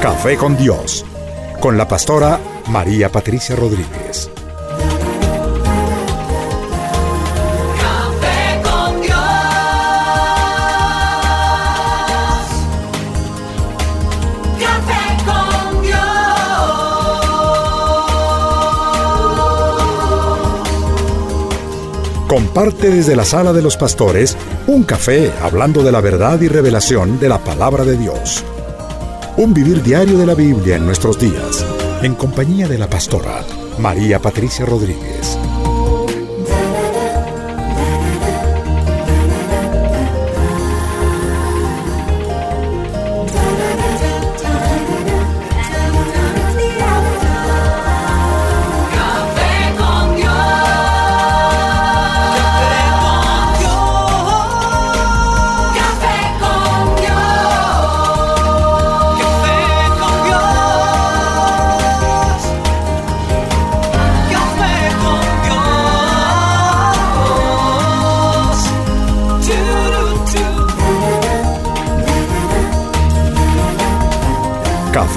Café con Dios, con la pastora María Patricia Rodríguez. Comparte desde la sala de los pastores un café hablando de la verdad y revelación de la palabra de Dios. Un vivir diario de la Biblia en nuestros días, en compañía de la pastora María Patricia Rodríguez.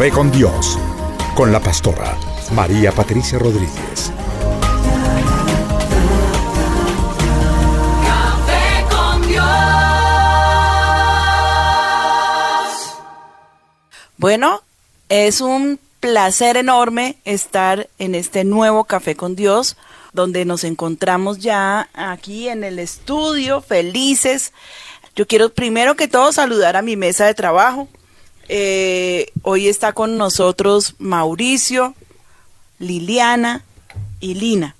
Café con Dios, con la pastora María Patricia Rodríguez. Café con Dios. Bueno, es un placer enorme estar en este nuevo Café con Dios, donde nos encontramos ya aquí en el estudio, felices. Yo quiero primero que todo saludar a mi mesa de trabajo. Eh, hoy está con nosotros Mauricio, Liliana y Lina.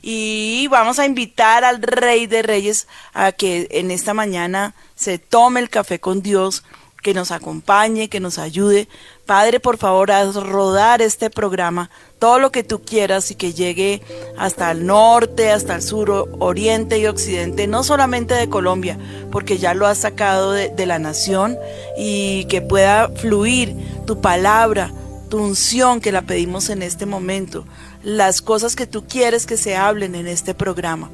Y vamos a invitar al Rey de Reyes a que en esta mañana se tome el café con Dios, que nos acompañe, que nos ayude. Padre, por favor, haz rodar este programa, todo lo que tú quieras y que llegue hasta el norte, hasta el sur, oriente y occidente, no solamente de Colombia, porque ya lo has sacado de, de la nación y que pueda fluir tu palabra, tu unción que la pedimos en este momento, las cosas que tú quieres que se hablen en este programa.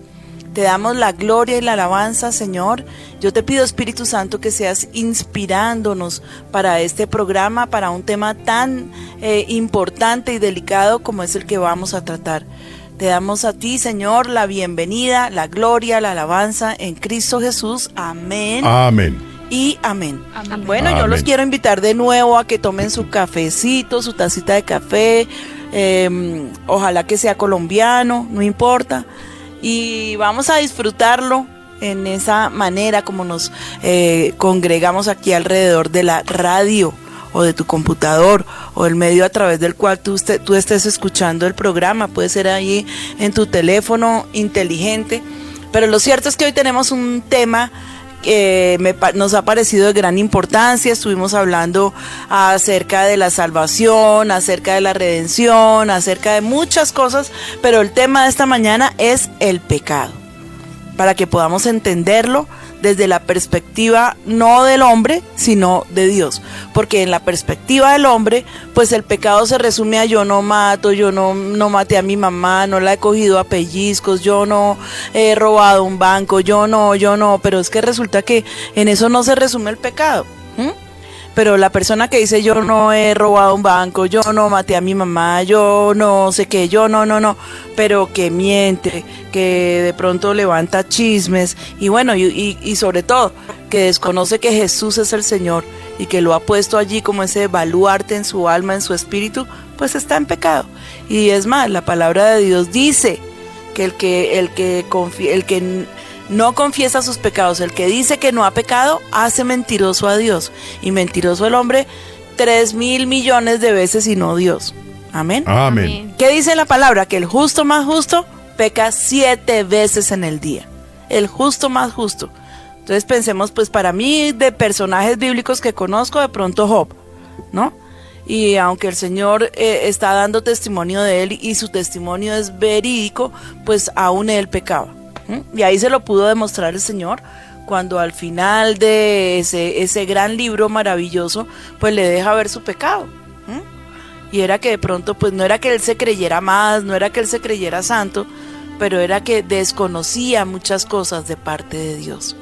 Te damos la gloria y la alabanza, Señor. Yo te pido, Espíritu Santo, que seas inspirándonos para este programa, para un tema tan eh, importante y delicado como es el que vamos a tratar. Te damos a ti, Señor, la bienvenida, la gloria, la alabanza en Cristo Jesús. Amén Amén. y amén. Bueno, yo los quiero invitar de nuevo a que tomen su cafecito, su tacita de café, eh, ojalá que sea colombiano, no importa, y vamos a disfrutarlo en esa manera como nos eh, congregamos aquí alrededor de la radio o de tu computador o el medio a través del cual tú, este- tú estés escuchando el programa, puede ser ahí en tu teléfono inteligente, pero lo cierto es que hoy tenemos un tema que me nos ha parecido de gran importancia. Estuvimos hablando acerca de la salvación, acerca de la redención, acerca de muchas cosas, pero el tema de esta mañana es el pecado. Para que podamos entenderlo desde la perspectiva no del hombre, sino de Dios. Porque en la perspectiva del hombre, pues el pecado se resume a yo no mato, yo no, no maté a mi mamá, no la he cogido a pellizcos, yo no he robado un banco, yo no, yo no. Pero es que resulta que en eso no se resume el pecado. Pero la persona que dice yo no he robado un banco, yo no maté a mi mamá, yo no sé qué, yo no, no, no, pero que miente, que de pronto levanta chismes y bueno, y, y- y sobre todo que desconoce que Jesús es el Señor y que lo ha puesto allí como ese baluarte en su alma, en su espíritu, pues está en pecado. Y es más, la palabra de Dios dice que el que, el que, confi- el que no confiesa sus pecados, el que dice que no ha pecado, hace mentiroso a Dios. Y mentiroso el hombre tres mil millones de veces y no Dios. Amén. Amén. ¿Qué dice la palabra? Que el justo más justo peca siete veces en el día. El justo más justo. Entonces pensemos, pues para mí, de personajes bíblicos que conozco, de pronto Job, ¿no? Y aunque el Señor eh, está dando testimonio de él y su testimonio es verídico, pues aún él pecaba. Y ahí se lo pudo demostrar el Señor cuando al final de ese, ese gran libro maravilloso, pues le deja ver su pecado. Y era que de pronto, pues no era que él se creyera más, no era que él se creyera santo, pero era que desconocía muchas cosas de parte de Dios.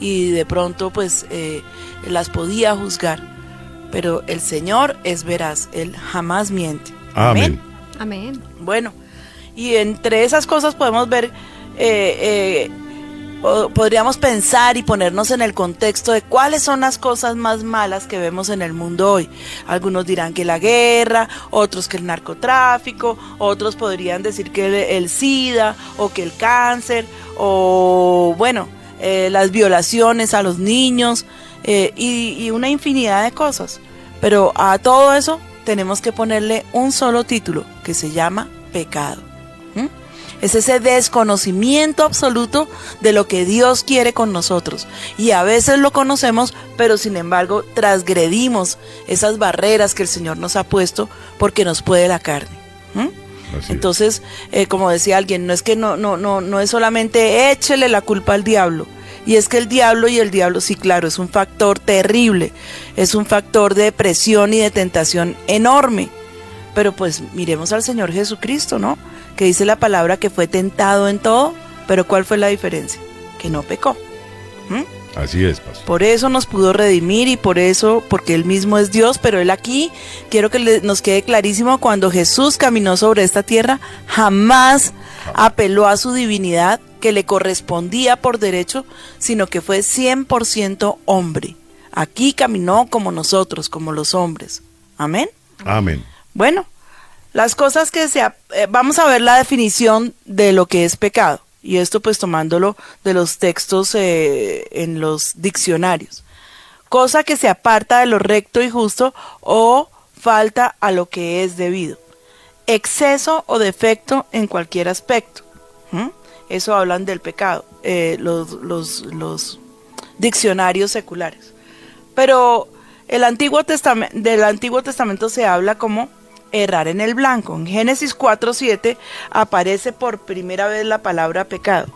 y de pronto pues eh, las podía juzgar. Pero el Señor es veraz, Él jamás miente. Amén. Amén. Bueno, y entre esas cosas podemos ver, eh, eh, po- podríamos pensar y ponernos en el contexto de cuáles son las cosas más malas que vemos en el mundo hoy. Algunos dirán que la guerra, otros que el narcotráfico, otros podrían decir que el, SIDA o que el cáncer o bueno, eh, las violaciones a los niños y, y una infinidad de cosas. Pero a todo eso tenemos que ponerle un solo título que se llama pecado. Es ese desconocimiento absoluto de lo que Dios quiere con nosotros. Y a veces lo conocemos, pero sin embargo transgredimos esas barreras que el Señor nos ha puesto porque nos puede la carne. ¿Mm? Entonces, eh, como decía alguien, no es que no, no, no, no es solamente échele la culpa al diablo. Y es que el diablo y el diablo, sí, claro, es un factor terrible, es un factor de presión y de tentación enorme. Pero pues miremos al Señor Jesucristo, ¿no? Que dice la palabra que fue tentado en todo, pero ¿cuál fue la diferencia? Que no pecó. ¿Mm? Así es, pastor. Por eso nos pudo redimir y por eso, porque Él mismo es Dios, pero Él aquí, quiero que nos quede clarísimo, cuando Jesús caminó sobre esta tierra, jamás apeló a su divinidad que le correspondía por derecho, sino que fue 100% hombre. Aquí caminó como nosotros, como los hombres. Amén. Amén. Bueno, las cosas que se... eh, vamos a ver la definición de lo que es pecado. Y esto pues tomándolo de los textos eh, en los diccionarios. Cosa que se aparta de lo recto y justo o falta a lo que es debido. Exceso o defecto en cualquier aspecto. Eso hablan del pecado, eh, los, los, los diccionarios seculares. Pero el Antiguo del Antiguo Testamento se habla como errar en el blanco. En Génesis 4.7 aparece por primera vez la palabra pecado.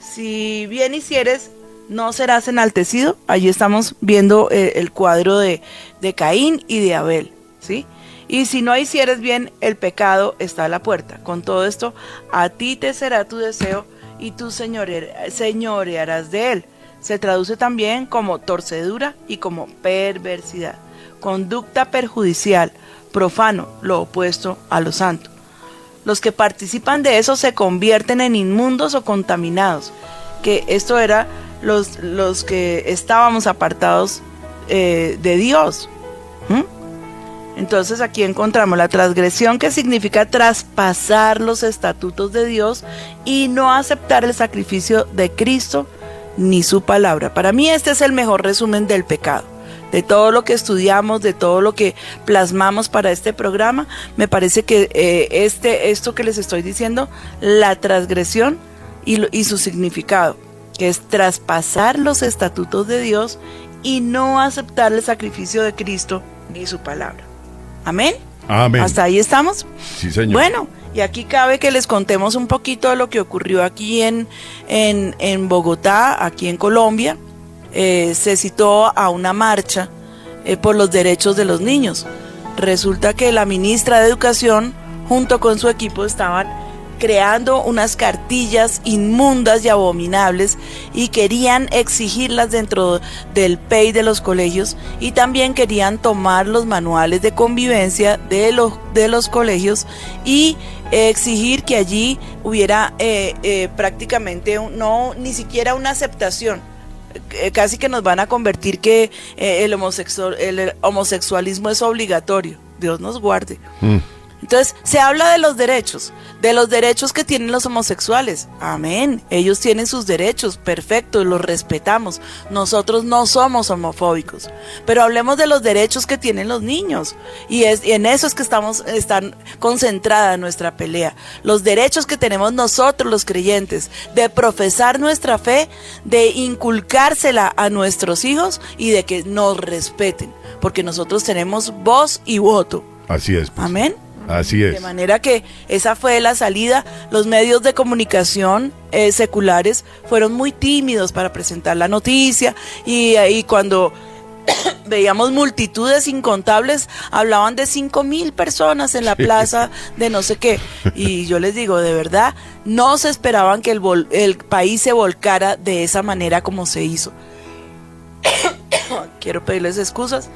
Si bien hicieres, no serás enaltecido. Allí estamos viendo eh, el cuadro de, de Caín y de Abel. ¿sí? Y si no hicieres bien, el pecado está a la puerta. Con todo esto, a ti te será tu deseo y tú señore- señorearás de él. Se traduce también como torcedura y como perversidad. Conducta perjudicial, profano, lo opuesto a lo santo. Los que participan de eso se convierten en inmundos o contaminados. Que esto era los, los que estábamos apartados eh, de Dios. Entonces aquí encontramos la transgresión que significa traspasar los estatutos de Dios y no aceptar el sacrificio de Cristo ni su palabra. Para mí este es el mejor resumen del pecado. De todo lo que estudiamos, de todo lo que plasmamos para este programa, me parece que eh, este, esto que les estoy diciendo, la transgresión y, lo- y su significado, que es traspasar los estatutos de Dios y no aceptar el sacrificio de Cristo ni su palabra. Amén. Amén. ¿Hasta ahí estamos? Sí, señor. Bueno, y aquí cabe que les contemos un poquito de lo que ocurrió aquí en, en, en Bogotá, aquí en Colombia. Eh, se citó a una marcha eh, por los derechos de los niños. Resulta que la ministra de Educación, junto con su equipo, estaban creando unas cartillas inmundas y abominables y querían exigirlas dentro del PEI de los colegios y también querían tomar los manuales de convivencia de los, de los colegios y exigir que allí hubiera eh, prácticamente no ni siquiera una aceptación casi que nos van a convertir que eh, el, homosexual, el homosexualismo es obligatorio. Dios nos guarde. Mm. Entonces, se habla de los derechos, de los derechos que tienen los homosexuales. Amén. Ellos tienen sus derechos, perfecto, los respetamos. Nosotros no somos homofóbicos. Pero hablemos de los derechos que tienen los niños. Y, es, y en eso es que estamos están concentrada nuestra pelea. Los derechos que tenemos nosotros los creyentes de profesar nuestra fe, de inculcársela a nuestros hijos y de que nos respeten, porque nosotros tenemos voz y voto. Así es. pastor. Amén. Así es. De manera que esa fue la salida. Los medios de comunicación eh, seculares fueron muy tímidos para presentar la noticia y, y cuando veíamos multitudes incontables, hablaban de cinco mil personas en la plaza de no sé qué. Y yo les digo, de verdad, no se esperaban que el, vol- el país se volcara de esa manera como se hizo. Quiero pedirles excusas.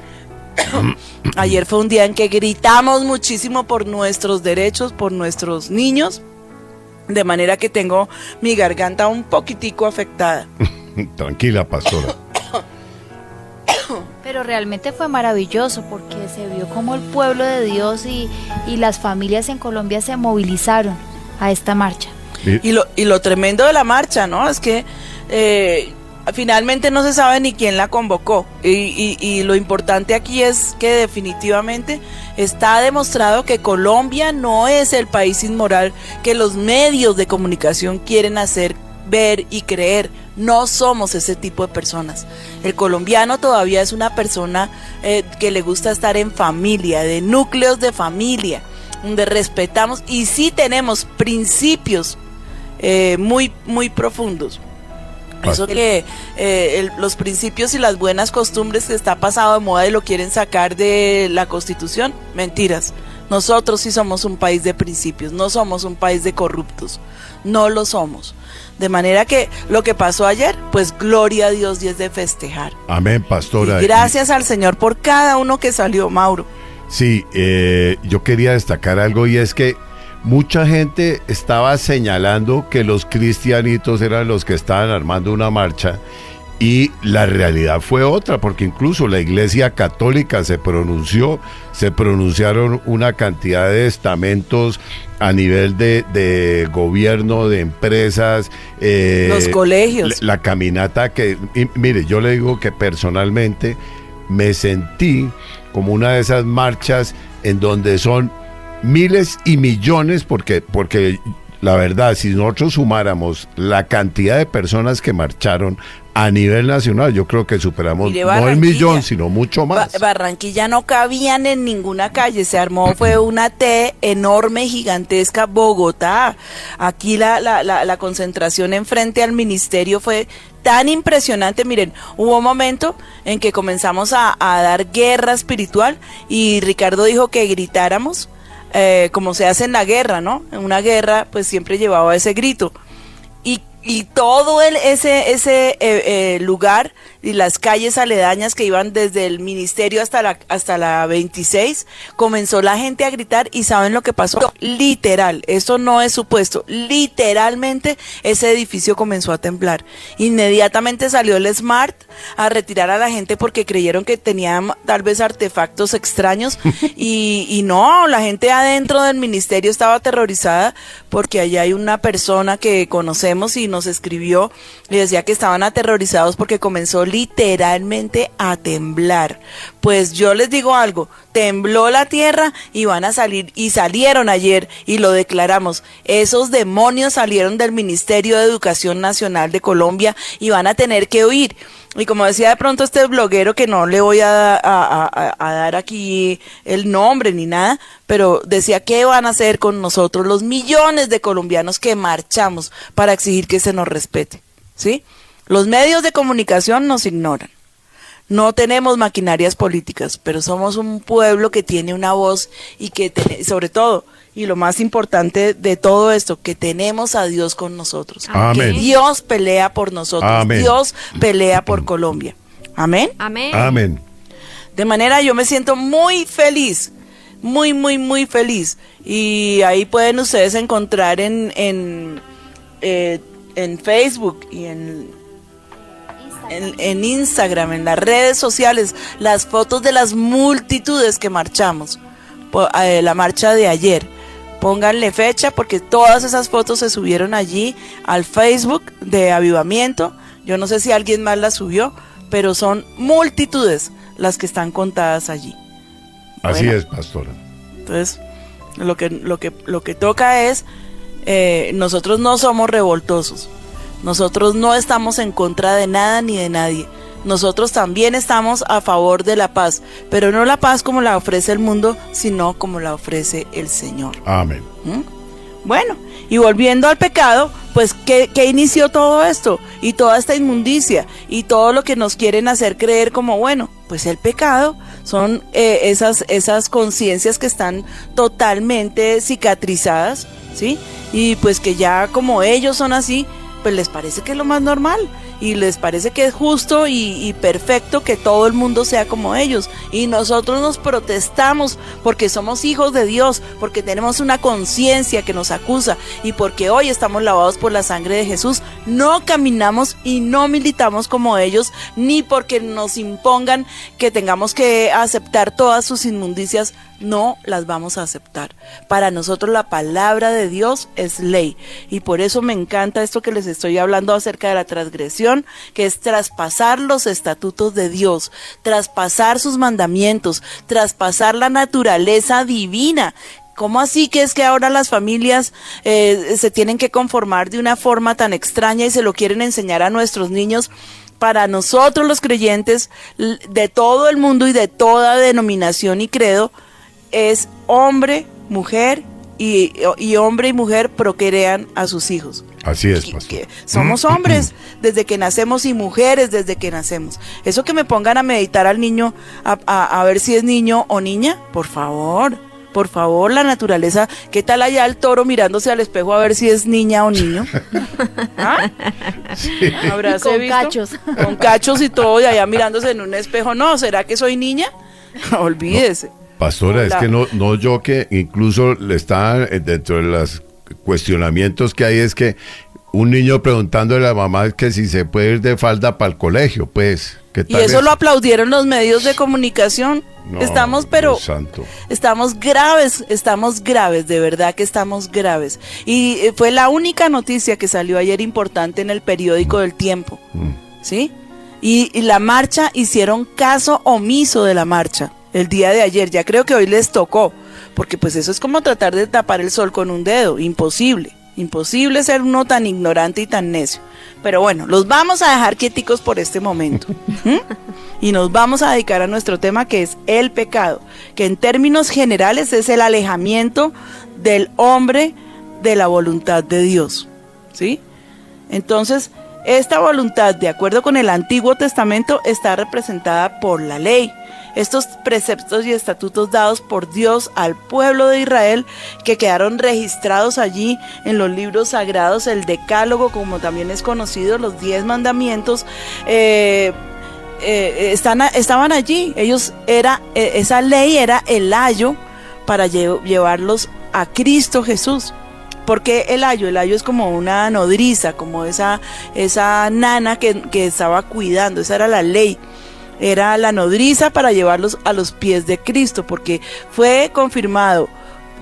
Ayer fue un día en que gritamos muchísimo por nuestros derechos, por nuestros niños, de manera que tengo mi garganta un poquitico afectada. Tranquila, pastora. Pero realmente fue maravilloso porque se vio como el pueblo de Dios y, y las familias en Colombia se movilizaron a esta marcha. Y lo, y lo tremendo de la marcha, ¿no? Es que eh, finalmente no se sabe ni quién la convocó. Y, lo importante aquí es que definitivamente está demostrado que Colombia no es el país inmoral que los medios de comunicación quieren hacer ver y creer. No somos ese tipo de personas. El colombiano todavía es una persona eh, que le gusta estar en familia, de núcleos de familia, donde respetamos y sí tenemos principios eh, muy, muy profundos. Eso que eh, el- los principios y las buenas costumbres que está pasado de moda y lo quieren sacar de la constitución, mentiras. Nosotros sí somos un país de principios, no somos un país de corruptos, no lo somos. De manera que lo que pasó ayer, pues gloria a Dios y es de festejar. Amén, pastora. Y gracias al Señor por cada uno que salió, Mauro. Sí, eh, yo quería destacar algo y es que mucha gente estaba señalando que los cristianitos eran los que estaban armando una marcha y la realidad fue otra, porque incluso la Iglesia Católica se pronunció, se pronunciaron una cantidad de estamentos a nivel de, de gobierno, de empresas. eh, Los colegios. La, la caminata que, y mire, yo le digo que personalmente me sentí como una de esas marchas en donde son miles y millones, porque, porque la verdad, si nosotros sumáramos la cantidad de personas que marcharon a nivel nacional, yo creo que superamos no el millón, sino mucho Ba- más. Barranquilla no cabían en ninguna calle, se armó, fue una T enorme, gigantesca, Bogotá. Aquí la, la, la, la concentración enfrente al ministerio fue tan impresionante. Miren, hubo un momento en que comenzamos a, a dar guerra espiritual y Ricardo dijo que gritáramos. Eh, como se hace en la guerra, ¿no? En una guerra, pues siempre llevaba ese grito y, y todo el, ese, ese eh, eh, lugar y las calles aledañas que iban desde el ministerio hasta la, hasta la 26, comenzó la gente a gritar y ¿saben lo que pasó? Literal, esto no es supuesto, literalmente ese edificio comenzó a temblar. Inmediatamente salió el SMART a retirar a la gente porque creyeron que tenían tal vez artefactos extraños y, y no, la gente adentro del ministerio estaba aterrorizada porque allá hay una persona que conocemos y nos escribió y decía que estaban aterrorizados porque comenzó literalmente a temblar. Pues yo les digo algo, tembló la tierra y van a salir y salieron ayer y lo declaramos. Esos demonios salieron del Ministerio de Educación Nacional de Colombia y van a tener que huir. Y como decía de pronto este bloguero, que no le voy a, a- a- dar aquí el nombre ni nada, pero decía qué van a hacer con nosotros los millones de colombianos que marchamos para exigir que se nos respete. ¿Sí? Los medios de comunicación nos ignoran. No tenemos maquinarias políticas, pero somos un pueblo que tiene una voz y que, te- sobre todo, y lo más importante de todo esto, que tenemos a Dios con nosotros. Amén. Que Dios pelea por nosotros. Amén. Dios pelea por Colombia. Amén. Amén. Amén. De manera yo me siento muy feliz, muy, muy, muy feliz. Y ahí pueden ustedes encontrar en, en, eh, en Facebook y en, en, en Instagram, en las redes sociales, las fotos de las multitudes que marchamos. Eh, la marcha de ayer. Pónganle fecha porque todas esas fotos se subieron allí al Facebook de Avivamiento. Yo no sé si alguien más las subió, pero son multitudes las que están contadas allí. Así Bueno. es, pastora. Entonces, lo que, lo que, lo que toca es, eh, nosotros no somos revoltosos, nosotros no estamos en contra de nada ni de nadie, nosotros también estamos a favor de la paz, pero no la paz como la ofrece el mundo, sino como la ofrece el Señor. Amén. ¿Mm? Bueno, y volviendo al pecado, pues ¿qué, qué inició todo esto? Y toda esta inmundicia y todo lo que nos quieren hacer creer como bueno, pues Pues el pecado son eh, esas, esas conciencias que están totalmente cicatrizadas, ¿sí? Y pues que ya como ellos son así, pues les parece que es lo más normal y les parece que es justo y, perfecto que todo el mundo sea como ellos. Y nosotros nos protestamos porque somos hijos de Dios, porque tenemos una conciencia que nos acusa y porque hoy estamos lavados por la sangre de Jesús. No caminamos y no militamos como ellos, ni porque nos impongan que tengamos que aceptar todas sus inmundicias no las vamos a aceptar. Para nosotros la palabra de Dios es ley y por eso me encanta esto que les estoy hablando acerca de la transgresión, que es traspasar los estatutos de Dios, traspasar sus mandamientos, traspasar la naturaleza divina. ¿Cómo así que es que ahora las familias eh, se tienen que conformar de una forma tan extraña y se lo quieren enseñar a nuestros niños? para nosotros los creyentes de todo el mundo y de toda denominación y credo, es hombre, mujer y, y hombre y mujer procrean a sus hijos. Así es, pastor. que somos hombres desde que nacemos y mujeres desde que nacemos. Eso que me pongan a meditar al niño a, a- a ver si es niño o niña, por favor. Por favor, la naturaleza. ¿Qué tal allá el toro mirándose al espejo a ver si es niña o niño? ¿Ah? ¿Habráse Con visto? cachos. Con cachos y todo, y allá mirándose en un espejo. No, ¿será que soy niña? Olvídese. Pastora, es que no, no yo que incluso le está eh, dentro de los cuestionamientos que hay es que un niño preguntándole a la mamá que si se puede ir de falda para el colegio, pues. ¿qué Y tal eso lo aplaudieron los medios de comunicación. No, estamos, pero santo. estamos graves, estamos graves, de verdad que estamos graves. Y eh, fue la única noticia que salió ayer importante en el periódico del Tiempo, Mm. ¿sí? Y, y la marcha hicieron caso omiso de la marcha el día de ayer. Ya creo que hoy les tocó, porque pues eso es como tratar de tapar el sol con un dedo, imposible. Imposible ser uno tan ignorante y tan necio. Pero bueno, los vamos a dejar quieticos por este momento. Y nos vamos a dedicar a nuestro tema que es el pecado, que en términos generales es el alejamiento del hombre de la voluntad de Dios. ¿Sí? Entonces, esta voluntad, de acuerdo con el Antiguo Testamento, está representada por la ley. Estos preceptos y estatutos dados por Dios al pueblo de Israel que quedaron registrados allí en los libros sagrados, el Decálogo, como también es conocido, los diez mandamientos, eh, eh, están, estaban allí. Ellos era, eh, esa ley era el ayo para lle- llevarlos a Cristo Jesús. Porque el ayo, el ayo es como una nodriza, como esa, esa nana que, que estaba cuidando, esa era la ley. Era la nodriza para llevarlos a los pies de Cristo, porque fue confirmado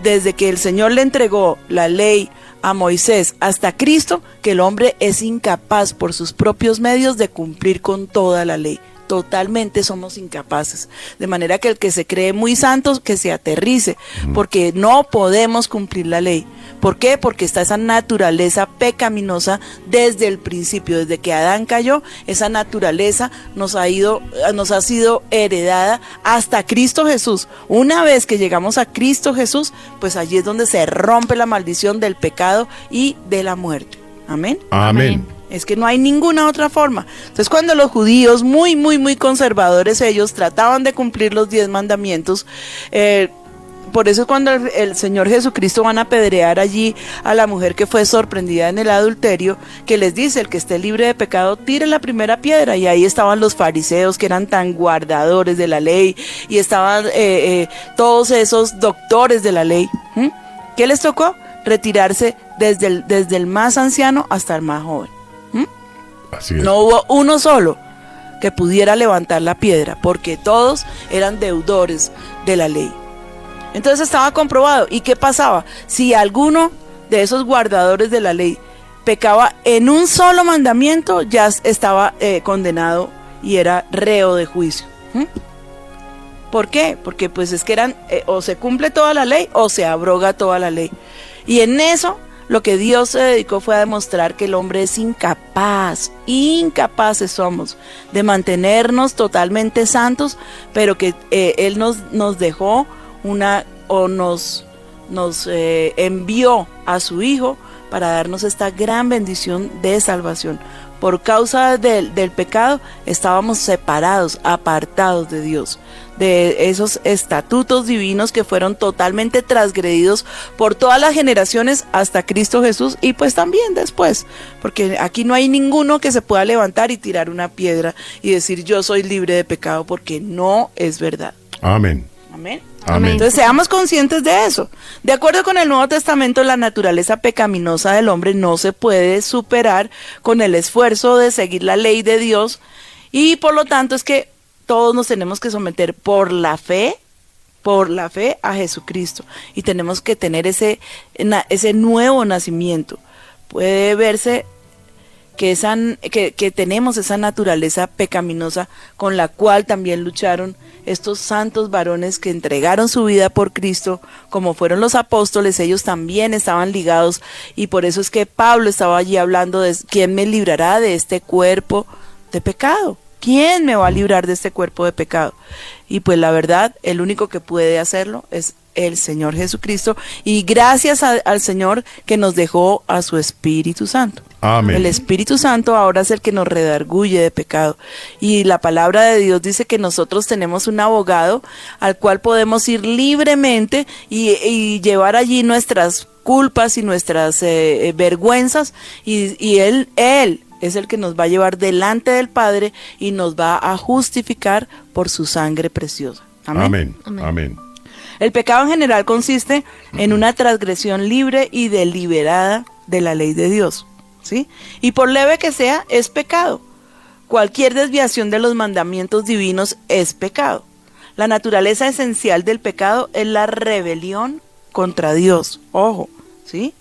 desde que el Señor le entregó la ley a Moisés hasta Cristo, que el hombre es incapaz por sus propios medios de cumplir con toda la ley. Totalmente somos incapaces. De manera que el que se cree muy santo, que se aterrice, porque no podemos cumplir la ley. ¿Por qué? Porque está esa naturaleza pecaminosa desde el principio, desde que Adán cayó, esa naturaleza nos ha ido, nos ha sido heredada hasta Cristo Jesús. Una vez que llegamos a Cristo Jesús, pues allí es donde se rompe la maldición del pecado y de la muerte. Amén. Amén. Es que no hay ninguna otra forma. Entonces cuando los judíos, muy, muy, muy conservadores ellos, trataban de cumplir los diez mandamientos, eh, por eso cuando el, Señor Jesucristo van a apedrear allí a la mujer que fue sorprendida en el adulterio, que les dice, el que esté libre de pecado, tire la primera piedra. Y ahí estaban los fariseos que eran tan guardadores de la ley y estaban eh, eh, todos esos doctores de la ley. ¿Mm? ¿Qué les tocó? Retirarse desde el más anciano hasta el más joven. No hubo uno solo que pudiera levantar la piedra, porque todos eran deudores de la ley. Entonces estaba comprobado. ¿Y qué pasaba? Si alguno de esos guardadores de la ley pecaba en un solo mandamiento, ya estaba eh, condenado y era reo de juicio. ¿Mm? ¿Por qué? Porque pues es que eran, eh, o se cumple toda la ley o se abroga toda la ley. Y en eso lo que Dios se dedicó fue a demostrar que el hombre es incapaz, incapaces somos de mantenernos totalmente santos, pero que eh, Él nos, nos dejó una, o nos, nos eh, envió a su Hijo para darnos esta gran bendición de salvación. por causa del, del pecado, estábamos separados, apartados de Dios, de esos estatutos divinos que fueron totalmente transgredidos por todas las generaciones hasta Cristo Jesús y pues también después, porque aquí no hay ninguno que se pueda levantar y tirar una piedra y decir yo soy libre de pecado porque no es verdad. Amén. Amén. Amén. Entonces seamos conscientes de eso. De acuerdo con el Nuevo Testamento, la naturaleza pecaminosa del hombre no se puede superar con el esfuerzo de seguir la ley de Dios y por lo tanto es que todos nos tenemos que someter por la fe, por la fe a Jesucristo y tenemos que tener ese, ese nuevo nacimiento. Puede verse que, esa, que, que tenemos esa naturaleza pecaminosa con la cual también lucharon estos santos varones que entregaron su vida por Cristo, como fueron los apóstoles, ellos también estaban ligados y por eso es que Pablo estaba allí hablando de quién me librará de este cuerpo de pecado. ¿Quién me va a librar de este cuerpo de pecado? Y pues la verdad, el único que puede hacerlo es el Señor Jesucristo y gracias a- al Señor que nos dejó a su Espíritu Santo. Amén. El Espíritu Santo ahora es el que nos redarguye de pecado. Y la palabra de Dios dice que nosotros tenemos un abogado al cual podemos ir libremente y, y llevar allí nuestras culpas y nuestras eh, eh, vergüenzas. Y, y él, él es el que nos va a llevar delante del Padre y nos va a justificar por su sangre preciosa. Amén. Amén. Amén. El pecado en general consiste en una transgresión libre y deliberada de la ley de Dios, ¿sí? Y por leve que sea, es pecado. Cualquier desviación de los mandamientos divinos es pecado. La naturaleza esencial del pecado es la rebelión contra Dios. Ojo, ¿sí?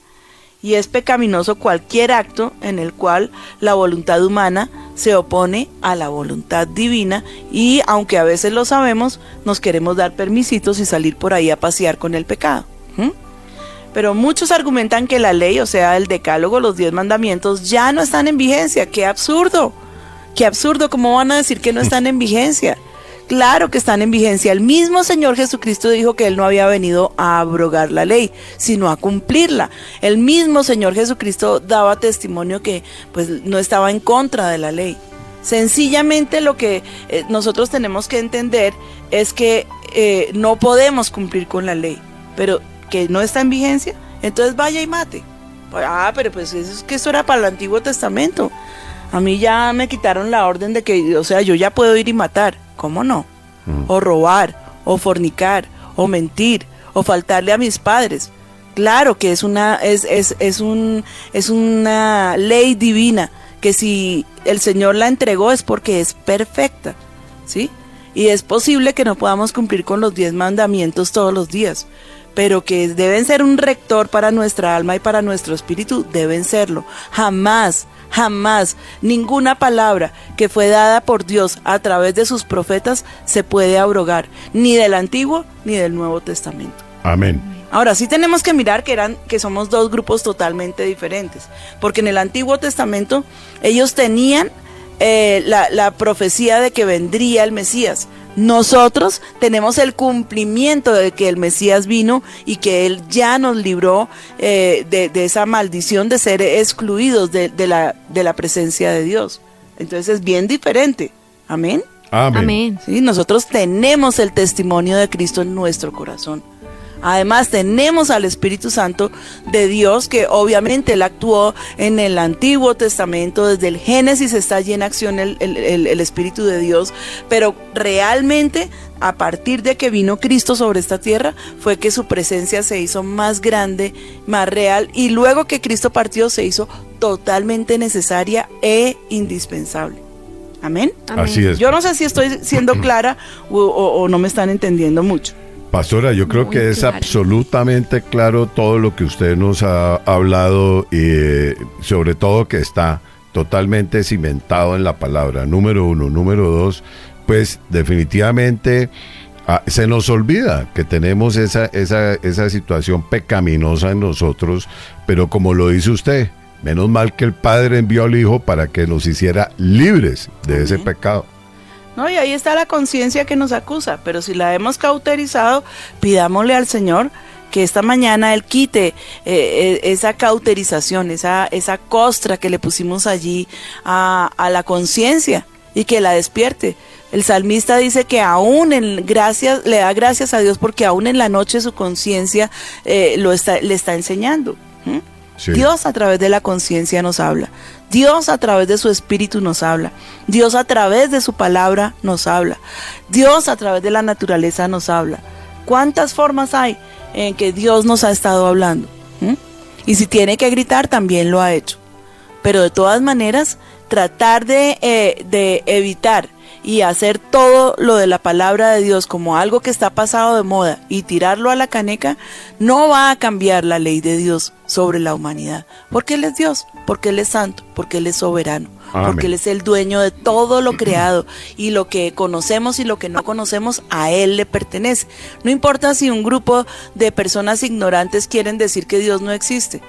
Y es pecaminoso cualquier acto en el cual la voluntad humana se opone a la voluntad divina y aunque a veces lo sabemos, nos queremos dar permisitos y salir por ahí a pasear con el pecado. Pero muchos argumentan que la ley, o sea, el decálogo, los diez mandamientos, ya no están en vigencia. ¡Qué absurdo! ¡Qué absurdo! ¿Cómo van a decir que no están en vigencia? Claro que están en vigencia. El mismo Señor Jesucristo dijo que Él no había venido a abrogar la ley, sino a cumplirla. El mismo Señor Jesucristo daba testimonio que pues no estaba en contra de la ley. Sencillamente lo que eh, nosotros tenemos que entender es que eh, no podemos cumplir con la ley, pero que no está en vigencia, entonces vaya y mate. Ah, pero pues eso es que eso era para el Antiguo Testamento. A mí ya me quitaron la orden de que, o sea, yo ya puedo ir y matar. ¿Cómo no? O robar, o fornicar, o mentir, o faltarle a mis padres. Claro que es una, es, es, es un, es una ley divina que si el Señor la entregó es porque es perfecta, ¿sí? Y es posible que no podamos cumplir con los diez mandamientos todos los días, pero que deben ser un rector para nuestra alma y para nuestro espíritu, deben serlo. Jamás, jamás, ninguna palabra que fue dada por Dios a través de sus profetas se puede abrogar, ni del Antiguo ni del Nuevo Testamento. Amén. Ahora sí tenemos que mirar que eran que somos dos grupos totalmente diferentes, porque en el Antiguo Testamento ellos tenían eh, la, la profecía de que vendría el Mesías. Nosotros tenemos el cumplimiento de que el Mesías vino y que Él ya nos libró eh, de, de esa maldición de ser excluidos de, de la, de la presencia de Dios. Entonces es bien diferente. Amén. Amén. Amén. ¿sí? Nosotros tenemos el testimonio de Cristo en nuestro corazón. Además tenemos al Espíritu Santo de Dios que obviamente él actuó en el Antiguo Testamento, desde el Génesis está allí en acción el, el- el- el Espíritu de Dios, pero realmente a partir de que vino Cristo sobre esta tierra fue que su presencia se hizo más grande, más real y luego que Cristo partió se hizo totalmente necesaria e indispensable. Amén. Amén. Así es. Yo no sé si estoy siendo clara o, o- o no me están entendiendo mucho. Pastora, yo creo Muy que es claro. absolutamente claro todo lo que usted nos ha hablado y sobre todo que está totalmente cimentado en la palabra. Número uno. Número dos, pues definitivamente ah, se nos olvida que tenemos esa, esa, esa situación pecaminosa en nosotros, pero como lo dice usted, menos mal que el Padre envió al Hijo para que nos hiciera libres de ese pecado. ¿No? Y ahí está la conciencia que nos acusa, pero si la hemos cauterizado, pidámosle al Señor que esta mañana Él quite eh, eh, esa cauterización, esa, esa costra que le pusimos allí a, a la conciencia y que la despierte. El salmista dice que aún en gracias, le da gracias a Dios porque aún en la noche su conciencia eh, lo está, le está enseñando. Dios a través de la conciencia nos habla. Dios a través de su espíritu nos habla. Dios a través de su palabra nos habla. Dios a través de la naturaleza nos habla. ¿Cuántas formas hay en que Dios nos ha estado hablando? ¿Mm? Y si tiene que gritar, también lo ha hecho. Pero de todas maneras, tratar de, eh, de evitar y hacer todo lo de la palabra de Dios como algo que está pasado de moda y tirarlo a la caneca, no va a cambiar la ley de Dios sobre la humanidad. Porque Él es Dios, porque Él es santo, porque Él es soberano, Amén. porque Él es el dueño de todo lo creado y lo que conocemos y lo que no conocemos a Él le pertenece. No importa si un grupo de personas ignorantes quieren decir que Dios no existe.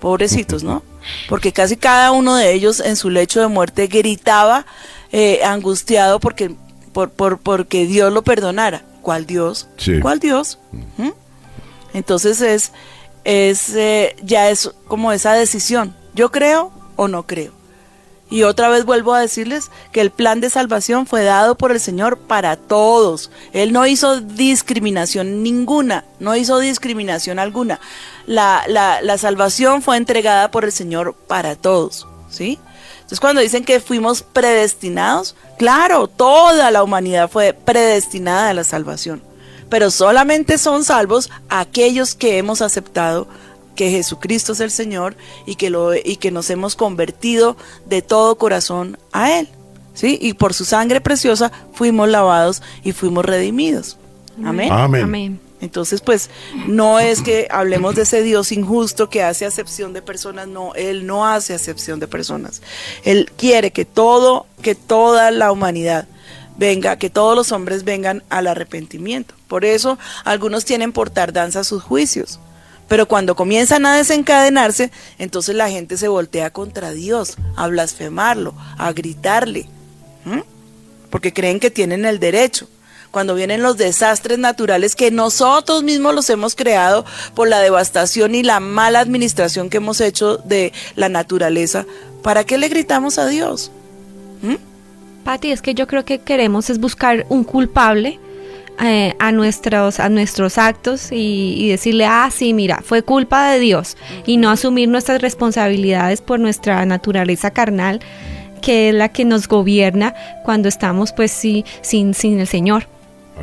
Pobrecitos, ¿no? Porque casi cada uno de ellos en su lecho de muerte gritaba eh, angustiado porque, por, por- porque Dios lo perdonara. ¿Cuál Dios? Sí. ¿Cuál Dios? ¿Mm? Entonces es, es eh, ya es como esa decisión. ¿Yo creo o no creo? Y otra vez vuelvo a decirles que el plan de salvación fue dado por el Señor para todos. Él no hizo discriminación ninguna, no hizo discriminación alguna. La, la, la salvación fue entregada por el Señor para todos, ¿sí? Entonces cuando dicen que fuimos predestinados, claro, toda la humanidad fue predestinada a la salvación. Pero solamente son salvos aquellos que hemos aceptado que Jesucristo es el Señor y que, lo, y que nos hemos convertido de todo corazón a Él. ¿sí? Y por su sangre preciosa fuimos lavados y fuimos redimidos. Amén. Amén. Amén. Entonces, pues, no es que hablemos de ese Dios injusto que hace acepción de personas, no, Él no hace acepción de personas. Él quiere que todo, que toda la humanidad venga, que todos los hombres vengan al arrepentimiento. Por eso, algunos tienen por tardanza sus juicios. Pero cuando comienzan a desencadenarse, entonces la gente se voltea contra Dios, a blasfemarlo, a gritarle. Porque creen que tienen el derecho cuando vienen los desastres naturales que nosotros mismos los hemos creado por la devastación y la mala administración que hemos hecho de la naturaleza, ¿para qué le gritamos a Dios? Pati, es que yo creo que queremos es buscar un culpable eh, a nuestros a nuestros actos y, y decirle, ah, sí, mira, fue culpa de Dios y no asumir nuestras responsabilidades por nuestra naturaleza carnal, que es la que nos gobierna cuando estamos, pues, sí, sin sin el Señor.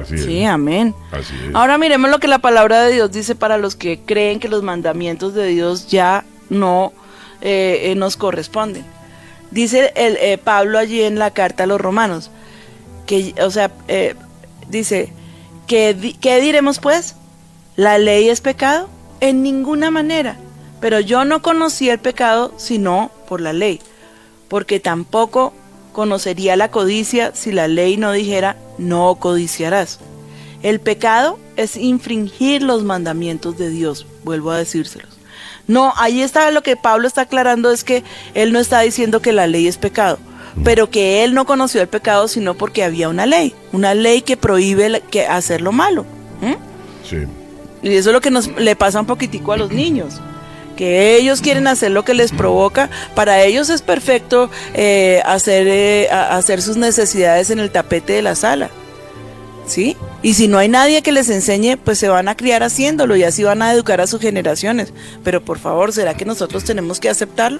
Así es. Sí, amén. Así es. Ahora miremos lo que la palabra de Dios dice para los que creen que los mandamientos de Dios ya no eh, eh, nos corresponden. Dice el, eh, Pablo allí en la carta a los romanos, que, o sea, eh, dice, que, di- ¿qué diremos pues? ¿La ley es pecado? En ninguna manera. Pero yo no conocí el pecado sino por la ley, porque tampoco conocería la codicia si la ley no dijera, no codiciarás. El pecado es infringir los mandamientos de Dios, vuelvo a decírselos. No, ahí está lo que Pablo está aclarando, es que él no está diciendo que la ley es pecado, pero que él no conoció el pecado sino porque había una ley, una ley que prohíbe que hacer lo malo. Sí. Y eso es lo que nos le pasa un poquitico a los niños. Que ellos quieren hacer lo que les provoca. Para ellos es perfecto eh, hacer, eh, hacer sus necesidades en el tapete de la sala. ¿Sí? Y si no hay nadie que les enseñe, pues se van a criar haciéndolo y así van a educar a sus generaciones. Pero por favor, ¿será que nosotros tenemos que aceptarlo?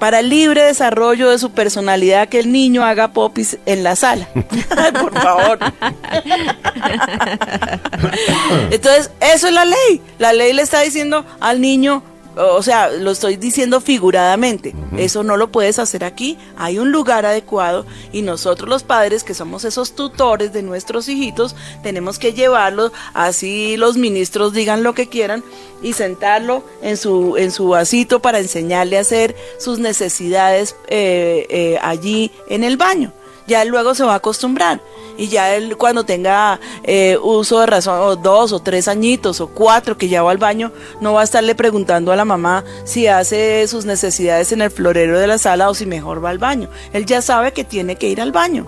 Para el libre desarrollo de su personalidad, que el niño haga popis en la sala. Ay, por favor. Entonces, eso es la ley. La ley le está diciendo al niño, o sea, lo estoy diciendo figuradamente. Eso no lo puedes hacer aquí. Hay un lugar adecuado y nosotros los padres, que somos esos tutores de nuestros hijitos, tenemos que llevarlos, así los ministros digan lo que quieran, y sentarlo en su, en su vasito para enseñarle a hacer sus necesidades eh, eh, allí en el baño ya él luego se va a acostumbrar. Y ya él cuando tenga eh, uso de razón, o dos o tres añitos o cuatro que ya va al baño, no va a estarle preguntando a la mamá si hace sus necesidades en el florero de la sala o si mejor va al baño. Él ya sabe que tiene que ir al baño.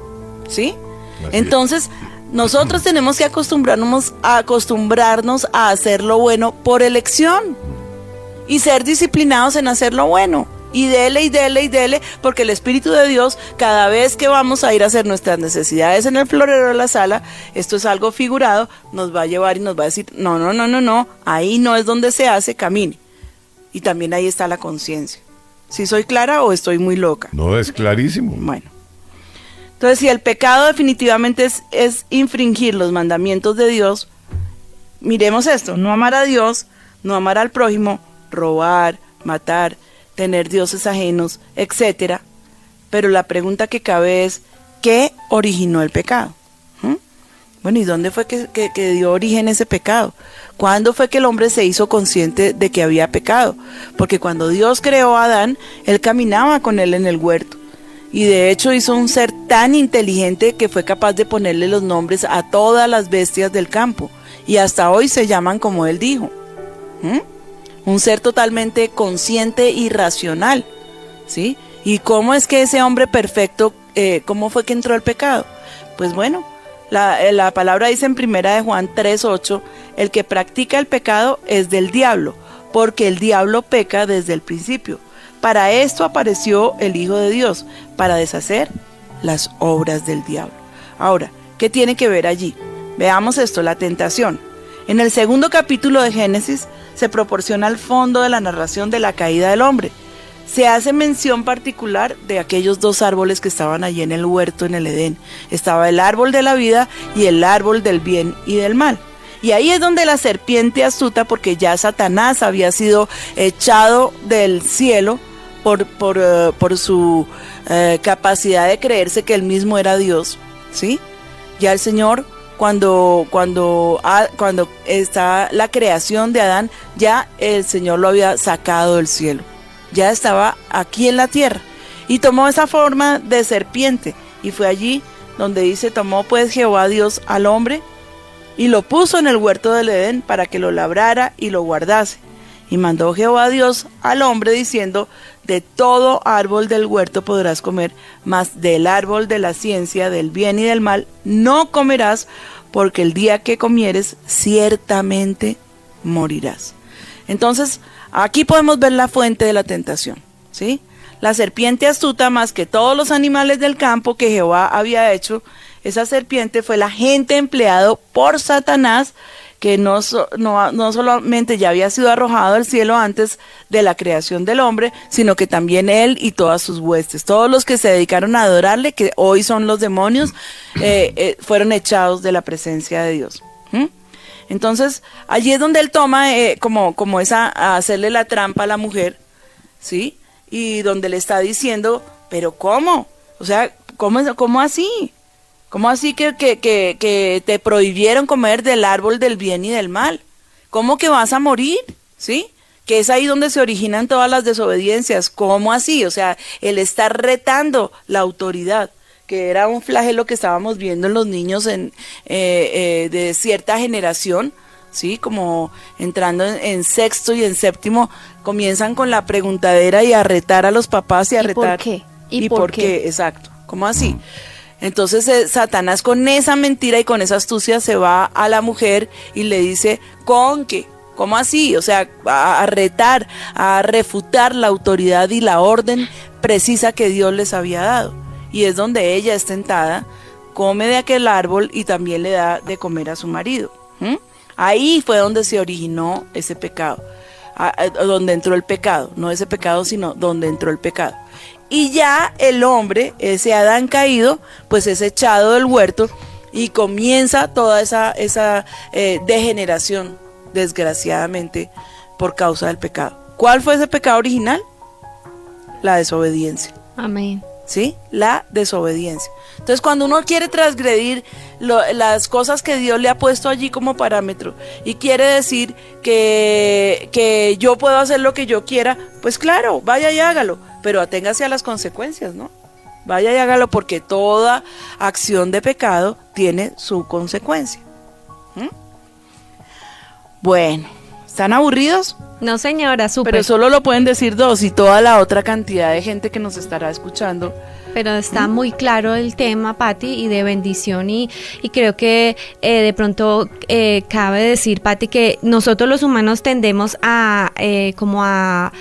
¿Sí? Así es. Entonces, Nosotros tenemos que acostumbrarnos a, acostumbrarnos a hacer lo bueno por elección y ser disciplinados en hacer lo bueno. Y dele y dele y dele, porque el Espíritu de Dios, cada vez que vamos a ir a hacer nuestras necesidades en el florero de la sala, esto es algo figurado, nos va a llevar y nos va a decir, no, no, no, no, no, ahí no es donde se hace, camine. Y también ahí está la conciencia. Si soy clara o estoy muy loca. No, es clarísimo. Bueno. Entonces, si el pecado definitivamente es, es infringir los mandamientos de Dios, miremos esto, no amar a Dios, no amar al prójimo, robar, matar, tener dioses ajenos, etcétera. Pero la pregunta que cabe es, ¿qué originó el pecado? ¿Mm? Bueno, ¿y dónde fue que, que- que dio origen ese pecado? ¿Cuándo fue que el hombre se hizo consciente de que había pecado? Porque cuando Dios creó a Adán, él caminaba con él en el huerto. Y de hecho hizo un ser tan inteligente que fue capaz de ponerle los nombres a todas las bestias del campo. Y hasta hoy se llaman como él dijo. ¿Mm? Un ser totalmente consciente y racional. ¿Sí? ¿Y cómo es que ese hombre perfecto, eh, cómo fue que entró el pecado? Pues bueno, la, eh, la palabra dice en primera de Juan 3.8, el que practica el pecado es del diablo, porque el diablo peca desde el principio. Para esto apareció el Hijo de Dios, para deshacer las obras del diablo. Ahora, ¿qué tiene que ver allí? Veamos esto, la tentación. En el segundo capítulo de Génesis se proporciona el fondo de la narración de la caída del hombre. Se hace mención particular de aquellos dos árboles que estaban allí en el huerto en el Edén. Estaba el árbol de la vida y el árbol del bien y del mal. Y ahí es donde la serpiente astuta, porque ya Satanás había sido echado del cielo por, por, eh, por su eh, capacidad de creerse que él mismo era Dios, ¿sí? Ya el Señor, cuando, cuando, ah, cuando está la creación de Adán, ya el Señor lo había sacado del cielo. Ya estaba aquí en la tierra. Y tomó esa forma de serpiente. Y fue allí donde dice, tomó pues Jehová Dios al hombre y lo puso en el huerto del Edén para que lo labrara y lo guardase. Y mandó Jehová Dios al hombre diciendo, de todo árbol del huerto podrás comer, mas del árbol de la ciencia del bien y del mal no comerás, porque el día que comieres ciertamente morirás. Entonces, aquí podemos ver la fuente de la tentación, ¿sí? La serpiente astuta más que todos los animales del campo que Jehová había hecho, esa serpiente fue el agente empleado por Satanás que no, no, no solamente ya había sido arrojado al cielo antes de la creación del hombre, sino que también él y todas sus huestes. Todos los que se dedicaron a adorarle, que hoy son los demonios, eh, eh, fueron echados de la presencia de Dios. ¿Mm? Entonces, allí es donde él toma eh, como, como esa, a hacerle la trampa a la mujer, ¿sí? Y donde le está diciendo, pero ¿cómo? O sea, ¿cómo, cómo así? ¿Cómo así que, que, que, que te prohibieron comer del árbol del bien y del mal? ¿Cómo que vas a morir? ¿Sí? Que es ahí donde se originan todas las desobediencias. ¿Cómo así? O sea, él está retando la autoridad, que era un flagelo que estábamos viendo en los niños en, eh, eh, de cierta generación, ¿sí? Como entrando en, en sexto y en séptimo, comienzan con la preguntadera y a retar a los papás y a ¿Y por retar. qué? ¿Y, ¿Y por, por qué? qué? Exacto. ¿Cómo así? Entonces eh, Satanás con esa mentira y con esa astucia se va a la mujer y le dice, ¿con qué? ¿Cómo así? O sea, a, a retar, a refutar la autoridad y la orden precisa que Dios les había dado. Y es donde ella es tentada, come de aquel árbol y también le da de comer a su marido. Ahí fue donde se originó ese pecado, a- a- donde entró el pecado, no ese pecado, sino donde entró el pecado. Y ya el hombre, ese Adán caído, pues es echado del huerto y comienza toda esa, esa eh, degeneración, desgraciadamente, por causa del pecado. ¿Cuál fue ese pecado original? La desobediencia. Amén. ¿sí? La desobediencia. Entonces, cuando uno quiere transgredir lo- las cosas que Dios le ha puesto allí como parámetro y quiere decir que, que yo puedo hacer lo que yo quiera, pues claro, vaya y hágalo, pero aténgase a las consecuencias, ¿no? Vaya y hágalo porque toda acción de pecado tiene su consecuencia. ¿Mm? Bueno, ¿están aburridos? No, señora, súper. Pero solo lo pueden decir dos y toda la otra cantidad de gente que nos estará escuchando pero está muy claro el tema, Patti, y de bendición. Y, y creo que eh, de pronto eh, cabe decir, Patti, que nosotros los humanos tendemos a eh, como a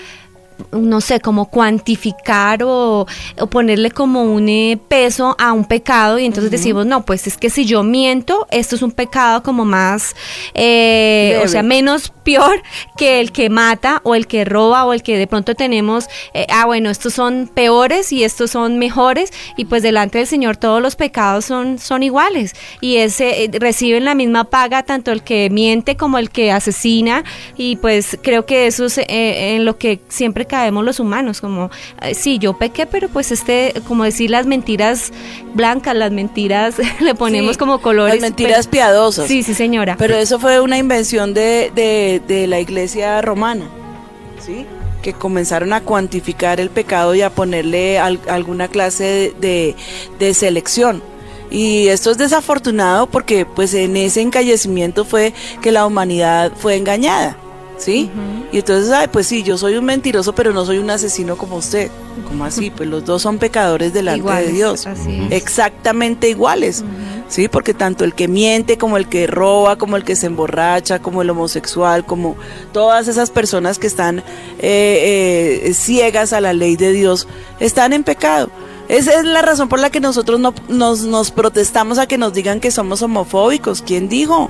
no sé, como cuantificar o, o ponerle como un eh, peso a un pecado y entonces decimos, no, pues es que si yo miento, esto es un pecado como más, eh, o sea, menos peor que el que mata o el que roba o el que de pronto tenemos, eh, ah, bueno, estos son peores y estos son mejores y pues delante del Señor todos los pecados son, son iguales y ese, eh, reciben la misma paga tanto el que miente como el que asesina y pues creo que eso es eh, en lo que siempre caemos los humanos, como, sí, yo pequé, pero pues este, como decir las mentiras blancas, las mentiras, le ponemos Sí, como colores. Las mentiras pero- piadosas. Sí, sí, señora. Pero eso fue una invención de, de- de la iglesia romana, ¿sí? Que comenzaron a cuantificar el pecado y a ponerle al- alguna clase de, de- de selección. Y esto es desafortunado porque pues en ese encallecimiento fue que la humanidad fue engañada, ¿sí? Y entonces, ay, pues sí, yo soy un mentiroso, pero no soy un asesino como usted. ¿Cómo así? Pues los dos son pecadores delante Iguales, de Dios. así es. Exactamente iguales. Sí, porque tanto el que miente como el que roba, como el que se emborracha, como el homosexual, como todas esas personas que están eh, eh, ciegas a la ley de Dios, están en pecado. Esa es la razón por la que nosotros no, nos, nos protestamos a que nos digan que somos homofóbicos. ¿Quién dijo?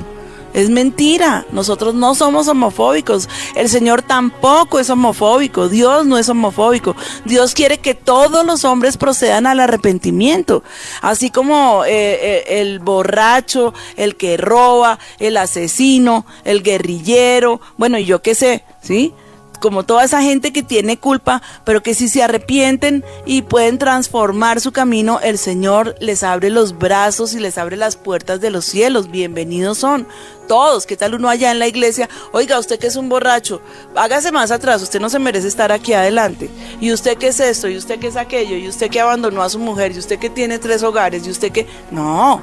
Es mentira, nosotros no somos homofóbicos, el Señor tampoco es homofóbico, Dios no es homofóbico, Dios quiere que todos los hombres procedan al arrepentimiento, así como eh, eh, el borracho, el que roba, el asesino, el guerrillero, bueno, y yo qué sé, ¿sí? Como toda esa gente que tiene culpa, pero que si se arrepienten y pueden transformar su camino, el Señor les abre los brazos y les abre las puertas de los cielos. Bienvenidos son todos. ¿Qué tal uno allá en la iglesia? Oiga, usted que es un borracho, hágase más atrás, usted no se merece estar aquí adelante. Y usted que es esto, y usted que es aquello, y usted que abandonó a su mujer, y usted que tiene tres hogares, y usted que... No.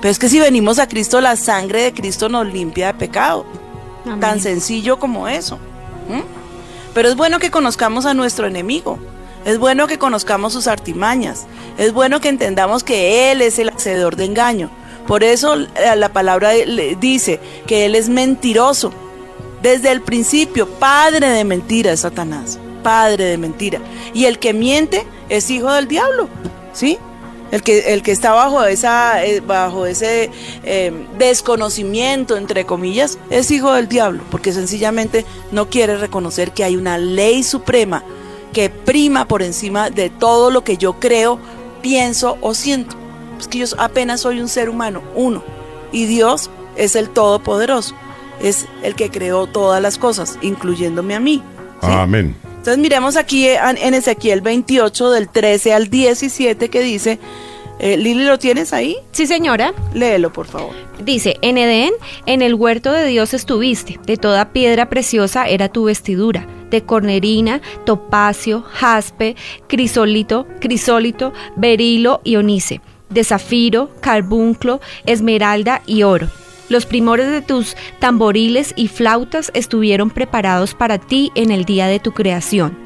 Pero es que si venimos a Cristo, la sangre de Cristo nos limpia de pecado. Amén. Tan sencillo como eso. Pero es bueno que conozcamos a nuestro enemigo. Es bueno que conozcamos sus artimañas. Es bueno que entendamos que Él es el hacedor de engaño. Por eso eh, la palabra dice que Él es mentiroso. Desde el principio, padre de mentira Satanás. Padre de mentira. Y el que miente es hijo del diablo. ¿Sí? El que, el que está bajo, esa, eh, bajo ese eh, desconocimiento, entre comillas, es hijo del diablo, porque sencillamente no quiere reconocer que hay una ley suprema que prima por encima de todo lo que yo creo, pienso o siento. Es que yo apenas soy un ser humano, uno, y Dios es el Todopoderoso, es el que creó todas las cosas, incluyéndome a mí. Amén. Entonces miremos aquí en en Ezequiel 28 del 13 al 17 que dice, eh, Lili, ¿lo tienes ahí? Sí, señora. Léelo, por favor. Dice, en Edén, en el huerto de Dios estuviste, de toda piedra preciosa era tu vestidura, de cornerina, topacio, jaspe, crisolito, crisólito, berilo y onice, de zafiro, carbunclo, esmeralda y oro. Los primores de tus tamboriles y flautas estuvieron preparados para ti en el día de tu creación.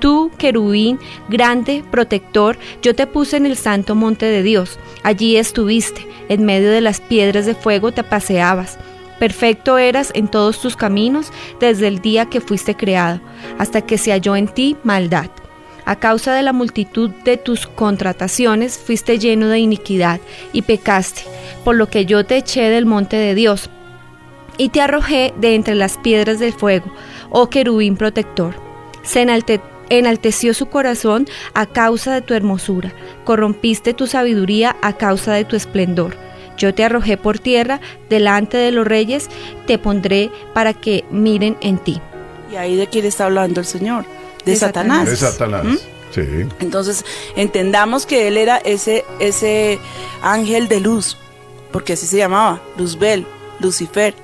Tú, querubín, grande, protector, yo te puse en el santo monte de Dios. Allí estuviste, en medio de las piedras de fuego te paseabas. Perfecto eras en todos tus caminos desde el día que fuiste creado, hasta que se halló en ti maldad. A causa de la multitud de tus contrataciones fuiste lleno de iniquidad y pecaste, por lo que yo te eché del monte de Dios y te arrojé de entre las piedras del fuego, oh querubín protector. Se enalte- enalteció su corazón a causa de tu hermosura, corrompiste tu sabiduría a causa de tu esplendor. Yo te arrojé por tierra delante de los reyes, te pondré para que miren en ti. Y ahí de quién está hablando el Señor, de, De Satanás. De Satanás. ¿Mm? Sí. Entonces, entendamos que él era ese, ese ángel de luz, porque así se llamaba, Luzbel, Lucifer,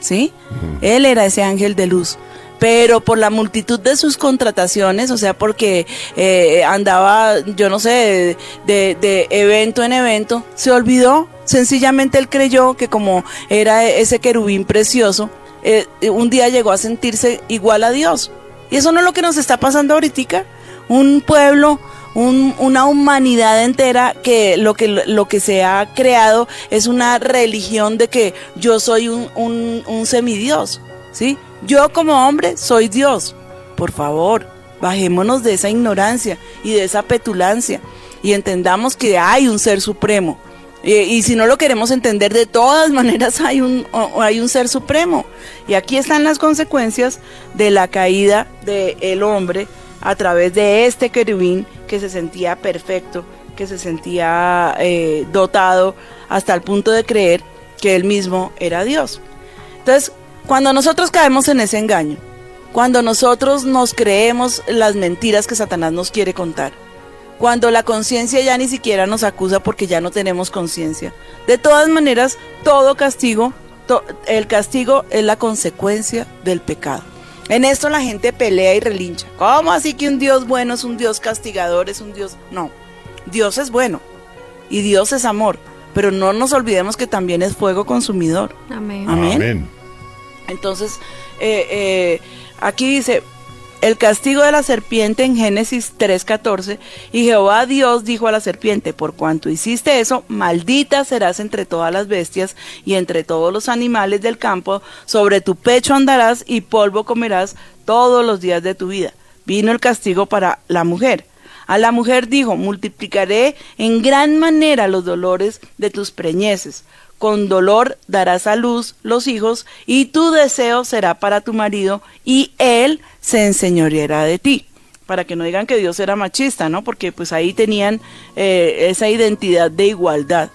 ¿sí? Él era ese ángel de luz. Pero por la multitud de sus contrataciones, o sea, porque eh, andaba, yo no sé, de, de evento en evento, se olvidó. Sencillamente él creyó que como era ese querubín precioso, eh, un día llegó a sentirse igual a Dios. Y eso no es lo que nos está pasando ahorita. Un pueblo, un- una humanidad entera que lo, que lo que se ha creado es una religión de que yo soy un, un, un semidios, ¿sí? Yo como hombre soy Dios. Por favor, bajémonos de esa ignorancia y de esa petulancia y entendamos que hay un ser supremo. Y si no lo queremos entender, de todas maneras hay un, hay un ser supremo. Y aquí están las consecuencias de la caída del hombre a través de este querubín que se sentía perfecto, que se sentía eh, dotado hasta el punto de creer que él mismo era Dios. Entonces, cuando nosotros caemos en ese engaño, cuando nosotros nos creemos las mentiras que Satanás nos quiere contar, cuando la conciencia ya ni siquiera nos acusa porque ya no tenemos conciencia. De todas maneras, todo castigo, to- el castigo es la consecuencia del pecado. En esto la gente pelea y relincha. ¿Cómo así que un Dios bueno es un Dios castigador, es un Dios? No, Dios es bueno y Dios es amor, pero no nos olvidemos que también es fuego consumidor. Amén. Amén. Entonces, eh, eh, aquí dice, el castigo de la serpiente en Génesis 3:14, y Jehová Dios dijo a la serpiente, por cuanto hiciste eso, maldita serás entre todas las bestias y entre todos los animales del campo, sobre tu pecho andarás y polvo comerás todos los días de tu vida. Vino el castigo para la mujer. A la mujer dijo, multiplicaré en gran manera los dolores de tus preñeces. Con dolor darás a luz los hijos, y tu deseo será para tu marido, y él se enseñoreará de ti. Para que no digan que Dios era machista, ¿no? Porque pues ahí tenían eh, esa identidad de igualdad.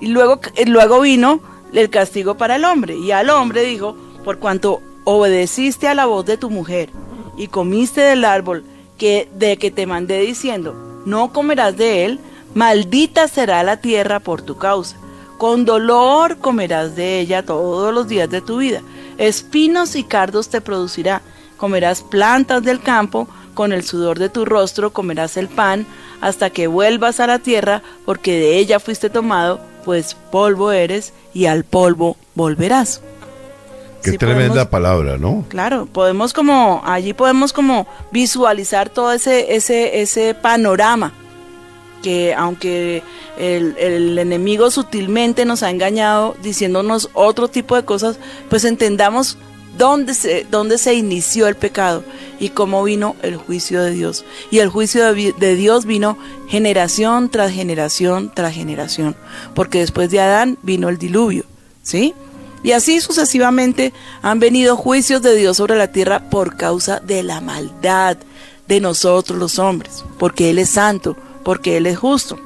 Y luego, eh, luego vino el castigo para el hombre. Y al hombre dijo, por cuanto obedeciste a la voz de tu mujer y comiste del árbol que, de que te mandé diciendo, no comerás de él, maldita será la tierra por tu causa. Con dolor comerás de ella todos los días de tu vida. Espinos y cardos te producirá. Comerás plantas del campo, con el sudor de tu rostro comerás el pan, hasta que vuelvas a la tierra, porque de ella fuiste tomado, pues polvo eres, y al polvo volverás. Qué Sí, tremenda podemos- palabra, ¿no? Claro, podemos como, allí podemos como visualizar todo ese, ese, ese panorama que aunque el, enemigo sutilmente nos ha engañado diciéndonos otro tipo de cosas, pues entendamos dónde se, dónde se inició el pecado y cómo vino el juicio de Dios. Y el juicio de, de Dios vino generación tras generación tras generación, porque después de Adán vino el diluvio, ¿sí? Y así sucesivamente han venido juicios de Dios sobre la tierra por causa de la maldad de nosotros los hombres, porque Él es santo, porque Él es justo.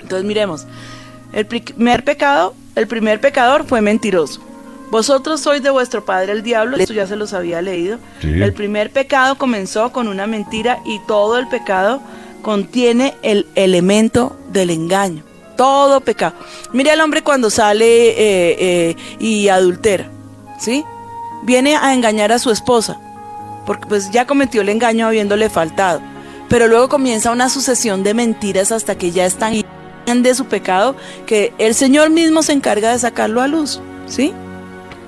Entonces miremos, el primer pecado, el primer pecador fue mentiroso. Vosotros sois de vuestro padre el diablo, esto ya se los había leído. Sí. El primer pecado comenzó con una mentira y todo el pecado contiene el elemento del engaño. Todo pecado. Mire al hombre cuando sale eh, eh, y adultera, ¿sí? Viene a engañar a su esposa, porque pues ya cometió el engaño habiéndole faltado. Pero luego comienza una sucesión de mentiras hasta que ya están de su pecado que el Señor mismo se encarga de sacarlo a luz, ¿sí?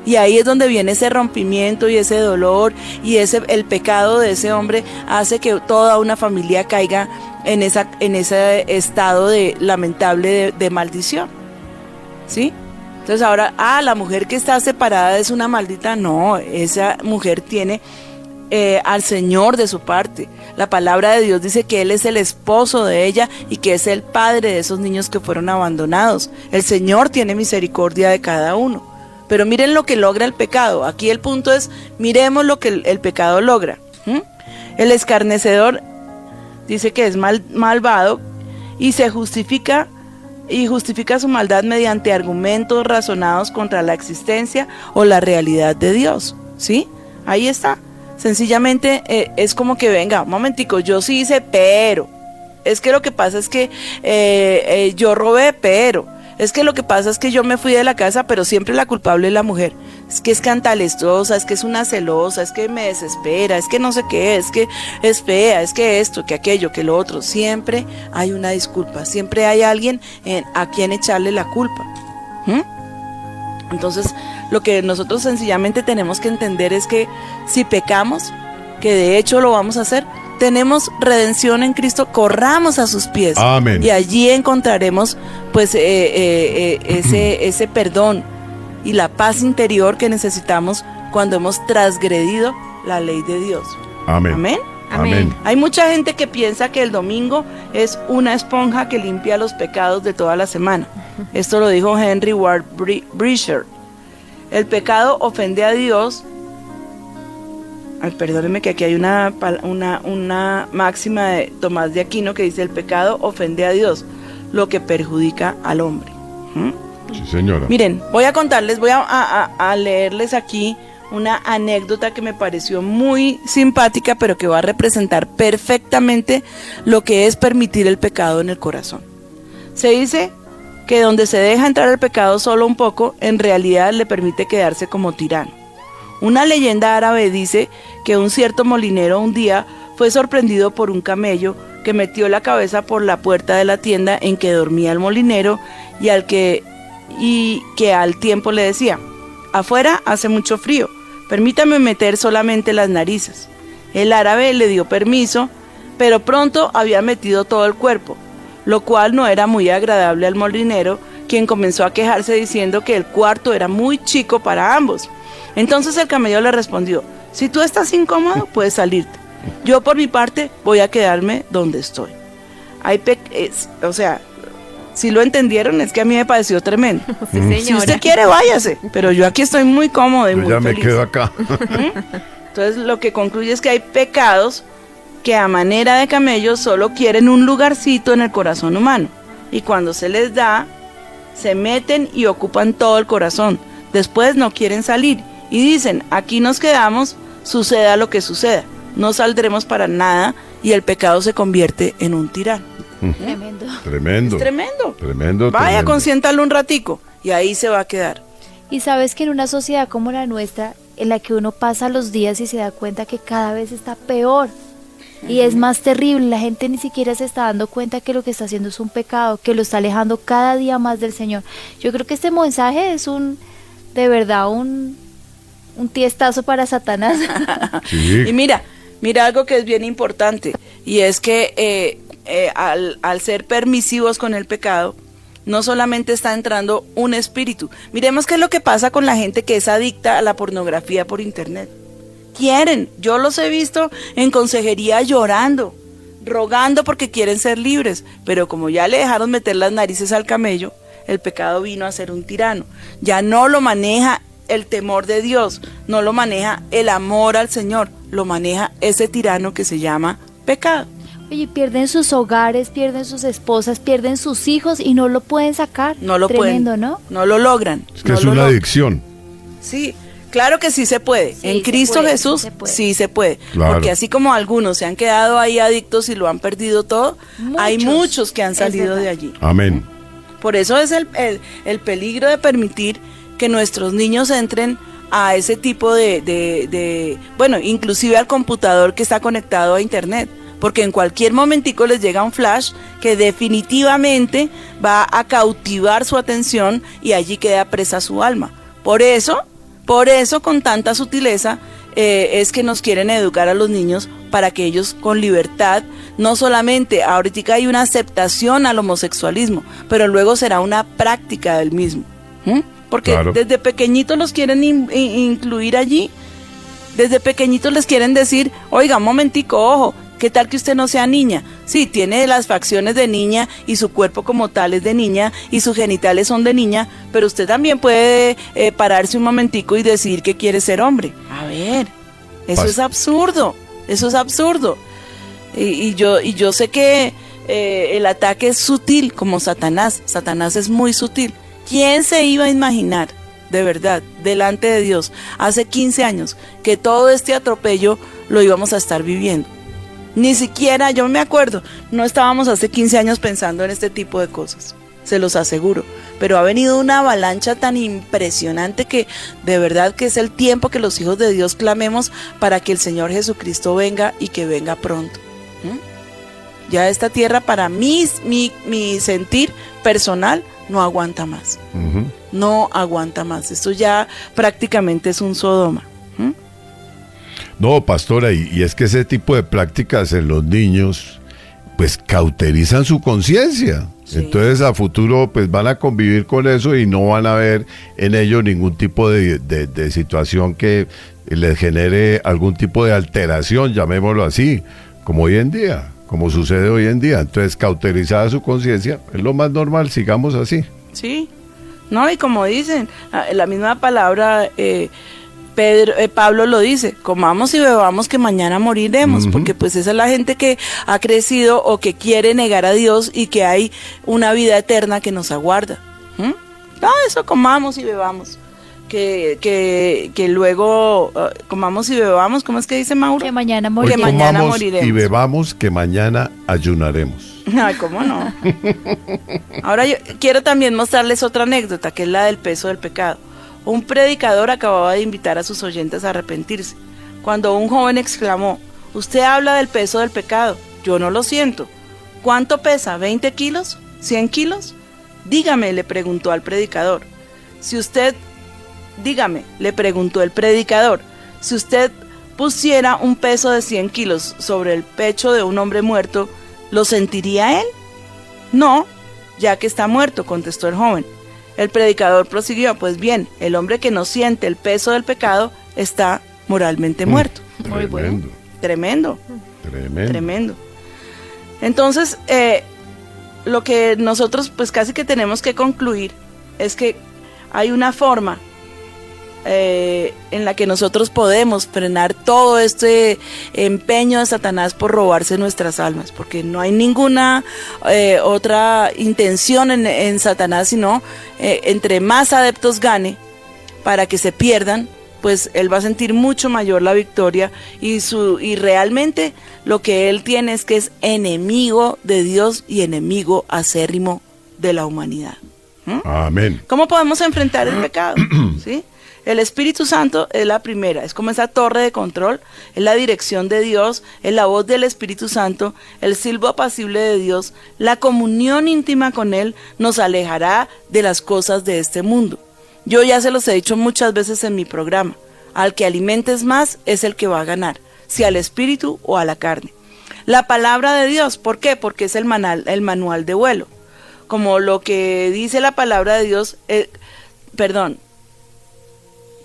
Y ahí es donde viene ese rompimiento y ese dolor y ese el pecado de ese hombre hace que toda una familia caiga en esa en ese estado de lamentable de, maldición. ¿Sí? Entonces ahora, ah, la mujer que está separada es una maldita. No, esa mujer tiene eh, al Señor de su parte. La palabra de Dios dice que Él es el esposo de ella y que es el padre de esos niños que fueron abandonados. El Señor tiene misericordia de cada uno. Pero miren lo que logra el pecado. Aquí el punto es, miremos lo que el, pecado logra. ¿m? El escarnecedor dice que es mal, malvado y se justifica y justifica su maldad mediante argumentos razonados contra la existencia o la realidad de Dios. ¿Sí? Ahí está. Sencillamente eh, es como que venga, un momentico, yo sí hice, pero. Es que lo que pasa es que eh, eh, yo robé, pero. Es que lo que pasa es que yo me fui de la casa, pero siempre la culpable es la mujer. Es que es cantalestosa, es que es una celosa, es que me desespera, es que no sé qué, es que es fea, es que esto, que aquello, que lo otro. Siempre hay una disculpa, siempre hay alguien en- a quien echarle la culpa. ¿Mm? Entonces, lo que nosotros sencillamente tenemos que entender es que si pecamos, que de hecho lo vamos a hacer, tenemos redención en Cristo, corramos a sus pies. Amén. Y allí encontraremos pues eh, eh, eh, ese, ese perdón y la paz interior que necesitamos cuando hemos transgredido la ley de Dios. Amén. Amén. Amén. Hay mucha gente que piensa que el domingo es una esponja que limpia los pecados de toda la semana. Esto lo dijo Henry Ward Brisher. El pecado ofende a Dios. Ay, perdónenme que aquí hay una, pal- una, una máxima de Tomás de Aquino que dice el pecado ofende a Dios, lo que perjudica al hombre. ¿Mm? Sí, señora. Miren, voy a contarles, voy a- a leerles aquí una anécdota que me pareció muy simpática, pero que va a representar perfectamente lo que es permitir el pecado en el corazón. Se dice que donde se deja entrar el pecado solo un poco, en realidad le permite quedarse como tirano. Una leyenda árabe dice que un cierto molinero un día fue sorprendido por un camello que metió la cabeza por la puerta de la tienda en que dormía el molinero y al que y que al tiempo le decía: "Afuera hace mucho frío, permítame meter solamente las narices." El árabe le dio permiso, pero pronto había metido todo el cuerpo, lo cual no era muy agradable al molinero, quien comenzó a quejarse diciendo que el cuarto era muy chico para ambos. Entonces el camello le respondió, si tú estás incómodo, puedes salirte. Yo por mi parte voy a quedarme donde estoy. Hay pe- es- o sea, si lo entendieron, es que a mí me pareció tremendo. Sí, Si usted quiere, váyase, pero yo aquí estoy muy cómodo y Yo muy ya me quedo acá. Entonces lo que concluye es que hay pecados que a manera de camello solo quieren un lugarcito en el corazón humano. Y cuando se les da, se meten y ocupan todo el corazón. Después no quieren salir y dicen, aquí nos quedamos, suceda lo que suceda. No saldremos para nada y el pecado se convierte en un tirano. Tremendo. Tremendo. Es tremendo. Tremendo. Vaya, tremendo. consiéntalo un ratico y ahí se va a quedar. Y sabes que en una sociedad como la nuestra, en la que uno pasa los días y se da cuenta que cada vez está peor y es más terrible, la gente ni siquiera se está dando cuenta que lo que está haciendo es un pecado, que lo está alejando cada día más del Señor. Yo creo que este mensaje es un, de verdad, un, un tiestazo para Satanás. Sí. Y mira, mira algo que es bien importante, y es que eh, eh, al, al ser permisivos con el pecado, no solamente está entrando un espíritu. Miremos qué es lo que pasa con la gente que es adicta a la pornografía por internet. Quieren, yo los he visto en consejería llorando, rogando porque quieren ser libres, pero como ya le dejaron meter las narices al camello, el pecado vino a ser un tirano. Ya no lo maneja el temor de Dios, no lo maneja el amor al Señor, lo maneja ese tirano que se llama pecado. Oye, pierden sus hogares, pierden sus esposas, pierden sus hijos y no lo pueden sacar. No lo Tremendo, pueden, ¿no? no lo logran. Es que no es lo una logran. adicción. Sí, claro que sí se puede. Sí, en Cristo puede, Jesús se puede. sí se puede. Claro. Porque así como algunos se han quedado ahí adictos y lo han perdido todo, hay Muchos, que han salido de allí. Amén. Por eso es el, el- el peligro de permitir que nuestros niños entren a ese tipo de, de- de- bueno, inclusive al computador que está conectado a internet. Porque en cualquier momentico les llega un flash que definitivamente va a cautivar su atención y allí queda presa su alma. Por eso, por eso con tanta sutileza eh, es que nos quieren educar a los niños para que ellos con libertad, no solamente ahorita hay una aceptación al homosexualismo, pero luego será una práctica del mismo. Porque Claro. desde pequeñitos los quieren in- in- incluir allí. Desde pequeñitos les quieren decir, oiga, un momentico, ojo, ¿qué tal que usted no sea niña? Sí, tiene las facciones de niña y su cuerpo como tal es de niña y sus genitales son de niña, pero usted también puede eh, pararse un momentico y decir que quiere ser hombre. A ver, eso Pas- es absurdo, eso es absurdo. Y, y yo, y yo sé que eh, el ataque es sutil como Satanás, Satanás es muy sutil. ¿Quién se iba a imaginar, de verdad, delante de Dios, hace 15 años, que todo este atropello lo íbamos a estar viviendo? Ni siquiera, yo me acuerdo, no estábamos hace 15 años pensando en este tipo de cosas, se los aseguro. Pero ha venido una avalancha tan impresionante que de verdad que es el tiempo que los hijos de Dios clamemos para que el Señor Jesucristo venga y que venga pronto. ¿Mm? Ya esta tierra para mí, mi, mi sentir personal no aguanta más. No aguanta más. Esto ya prácticamente es un Sodoma. No, pastora, y, y es que ese tipo de prácticas en los niños, pues cauterizan su conciencia. Sí. Entonces a futuro pues van a convivir con eso y no van a ver en ello ningún tipo de, de- de situación que les genere algún tipo de alteración, llamémoslo así, como hoy en día, como sucede hoy en día. Entonces cauterizada su conciencia, es lo más normal, sigamos así. Sí. No, y como dicen, la misma palabra, eh, Pedro, eh, Pablo lo dice, comamos y bebamos que mañana moriremos, porque pues esa es la gente que ha crecido o que quiere negar a Dios y que hay una vida eterna que nos aguarda. ¿Mm? No, eso comamos y bebamos. Que, que, que luego ah, comamos y bebamos, ¿cómo es que dice Mauro? Que mañana Hoy Que moriremos. mañana comamos moriremos. y bebamos que mañana ayunaremos. Ay, ¿cómo no? Ahora yo quiero también mostrarles otra anécdota, que es la del peso del pecado. Un predicador acababa de invitar a sus oyentes a arrepentirse, cuando un joven exclamó, usted habla del peso del pecado, yo no lo siento. ¿Cuánto pesa? ¿20 kilos? ¿100 kilos? Dígame, le preguntó al predicador. Si usted, dígame, le preguntó el predicador, si usted pusiera un peso de 100 kilos sobre el pecho de un hombre muerto, ¿lo sentiría él? No, ya que está muerto, contestó el joven. El predicador prosiguió, pues bien, el hombre que no siente el peso del pecado está moralmente muerto. Muy bueno. Tremendo, Tremendo, tremendo. tremendo. Entonces, eh, lo que nosotros pues casi que tenemos que concluir es que hay una forma eh, en la que nosotros podemos frenar todo este empeño de Satanás por robarse nuestras almas, porque no hay ninguna eh, otra intención en, en Satanás, sino eh, entre más adeptos gane para que se pierdan, pues él va a sentir mucho mayor la victoria y su y realmente lo que él tiene es que es enemigo de Dios y enemigo acérrimo de la humanidad. ¿Mm? Amén. ¿Cómo podemos enfrentar el pecado? ¿Sí? El Espíritu Santo es la primera, es como esa torre de control, es la dirección de Dios, es la voz del Espíritu Santo, el silbo apacible de Dios, la comunión íntima con Él nos alejará de las cosas de este mundo. Yo ya se los he dicho muchas veces en mi programa, al que alimentes más es el que va a ganar, si al Espíritu o a la carne. La palabra de Dios, ¿por qué? Porque es el, manal- el manual de vuelo como lo que dice la palabra de Dios, eh, perdón,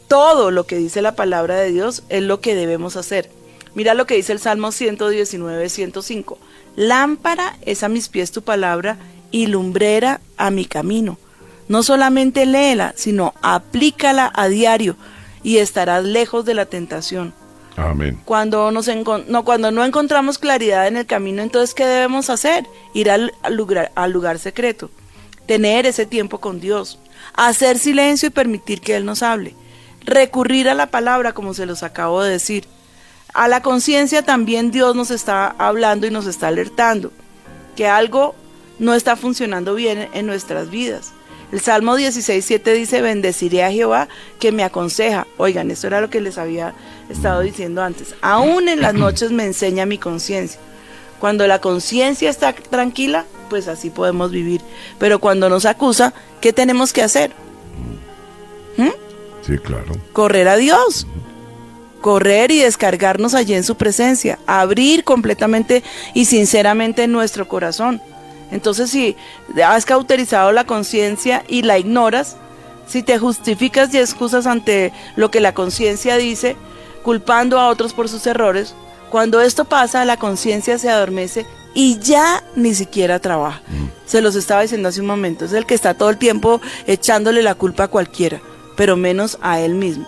todo lo que dice la palabra de Dios es lo que debemos hacer. Mira lo que dice el Salmo 119, 105. Lámpara es a mis pies tu palabra y lumbrera a mi camino. No solamente léela, sino aplícala a diario y estarás lejos de la tentación. Amén. Cuando, nos no, cuando no encontramos claridad en el camino, entonces, ¿qué debemos hacer? Ir al lugar, al lugar secreto, tener ese tiempo con Dios, hacer silencio y permitir que Él nos hable, recurrir a la palabra, como se los acabo de decir. A la conciencia también Dios nos está hablando y nos está alertando que algo no está funcionando bien en nuestras vidas. El Salmo 16, 7 dice, bendeciré a Jehová que me aconseja. Oigan, esto era lo que les había estado diciendo antes. Aún en las noches me enseña mi conciencia. Cuando la conciencia está tranquila, pues así podemos vivir. Pero cuando nos acusa, ¿qué tenemos que hacer? Sí, claro. correr a Dios. Correr y descargarnos allí en su presencia. Abrir completamente y sinceramente nuestro corazón. Entonces, si has cauterizado la conciencia y la ignoras, si te justificas y excusas ante lo que la conciencia dice, culpando a otros por sus errores, cuando esto pasa, la conciencia se adormece y ya ni siquiera trabaja. Se los estaba diciendo hace un momento. Es el que está todo el tiempo echándole la culpa a cualquiera, pero menos a él mismo.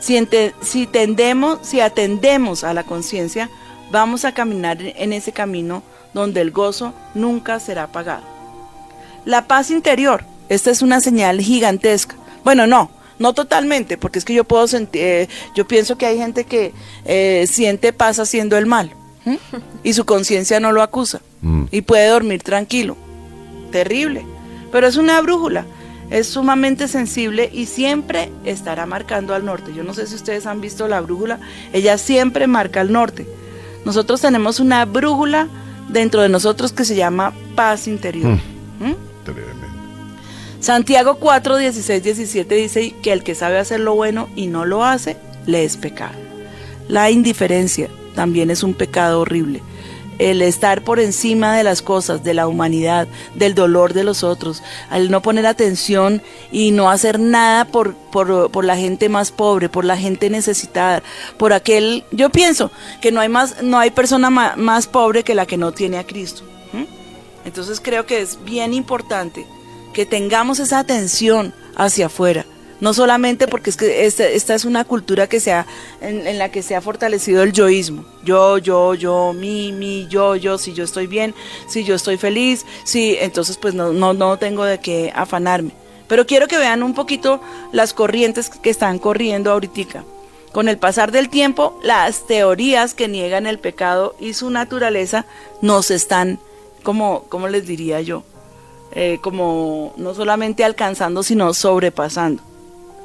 Si, ente- si tendemos, si atendemos a la conciencia, vamos a caminar en ese camino donde el gozo nunca será apagado. La paz interior, esta es una señal gigantesca. Bueno, no, no totalmente, porque es que yo puedo sentir, yo pienso que hay gente que eh, siente paz haciendo el mal y su conciencia no lo acusa Mm. y puede dormir tranquilo. Terrible, pero es una brújula. Es sumamente sensible y siempre estará marcando al norte. Yo no sé si ustedes han visto la brújula, ella siempre marca al norte. Nosotros tenemos una brújula dentro de nosotros que se llama paz interior. ¿Mm? Tremendo. Santiago 4, 16, 17 dice que el que sabe hacer lo bueno y no lo hace, le es pecado. La indiferencia también es un pecado horrible. El estar por encima de las cosas, de la humanidad, del dolor de los otros, al no poner atención y no hacer nada por, por, por la gente más pobre, por la gente necesitada, por aquel, yo pienso que no hay más, no hay persona más pobre que la que no tiene a Cristo. Entonces creo que es bien importante que tengamos esa atención hacia afuera. No solamente porque es que esta, esta es una cultura que se ha, en, la que se ha fortalecido el yoísmo. Yo, yo, yo, mi, mi, yo, yo, si yo estoy bien, si yo estoy feliz, si, entonces pues no, no, no tengo de qué afanarme. Pero quiero que vean un poquito las corrientes que están corriendo ahorita. Con el pasar del tiempo, las teorías que niegan el pecado y su naturaleza nos están, como, ¿cómo les diría yo? Eh, como no solamente alcanzando, sino sobrepasando.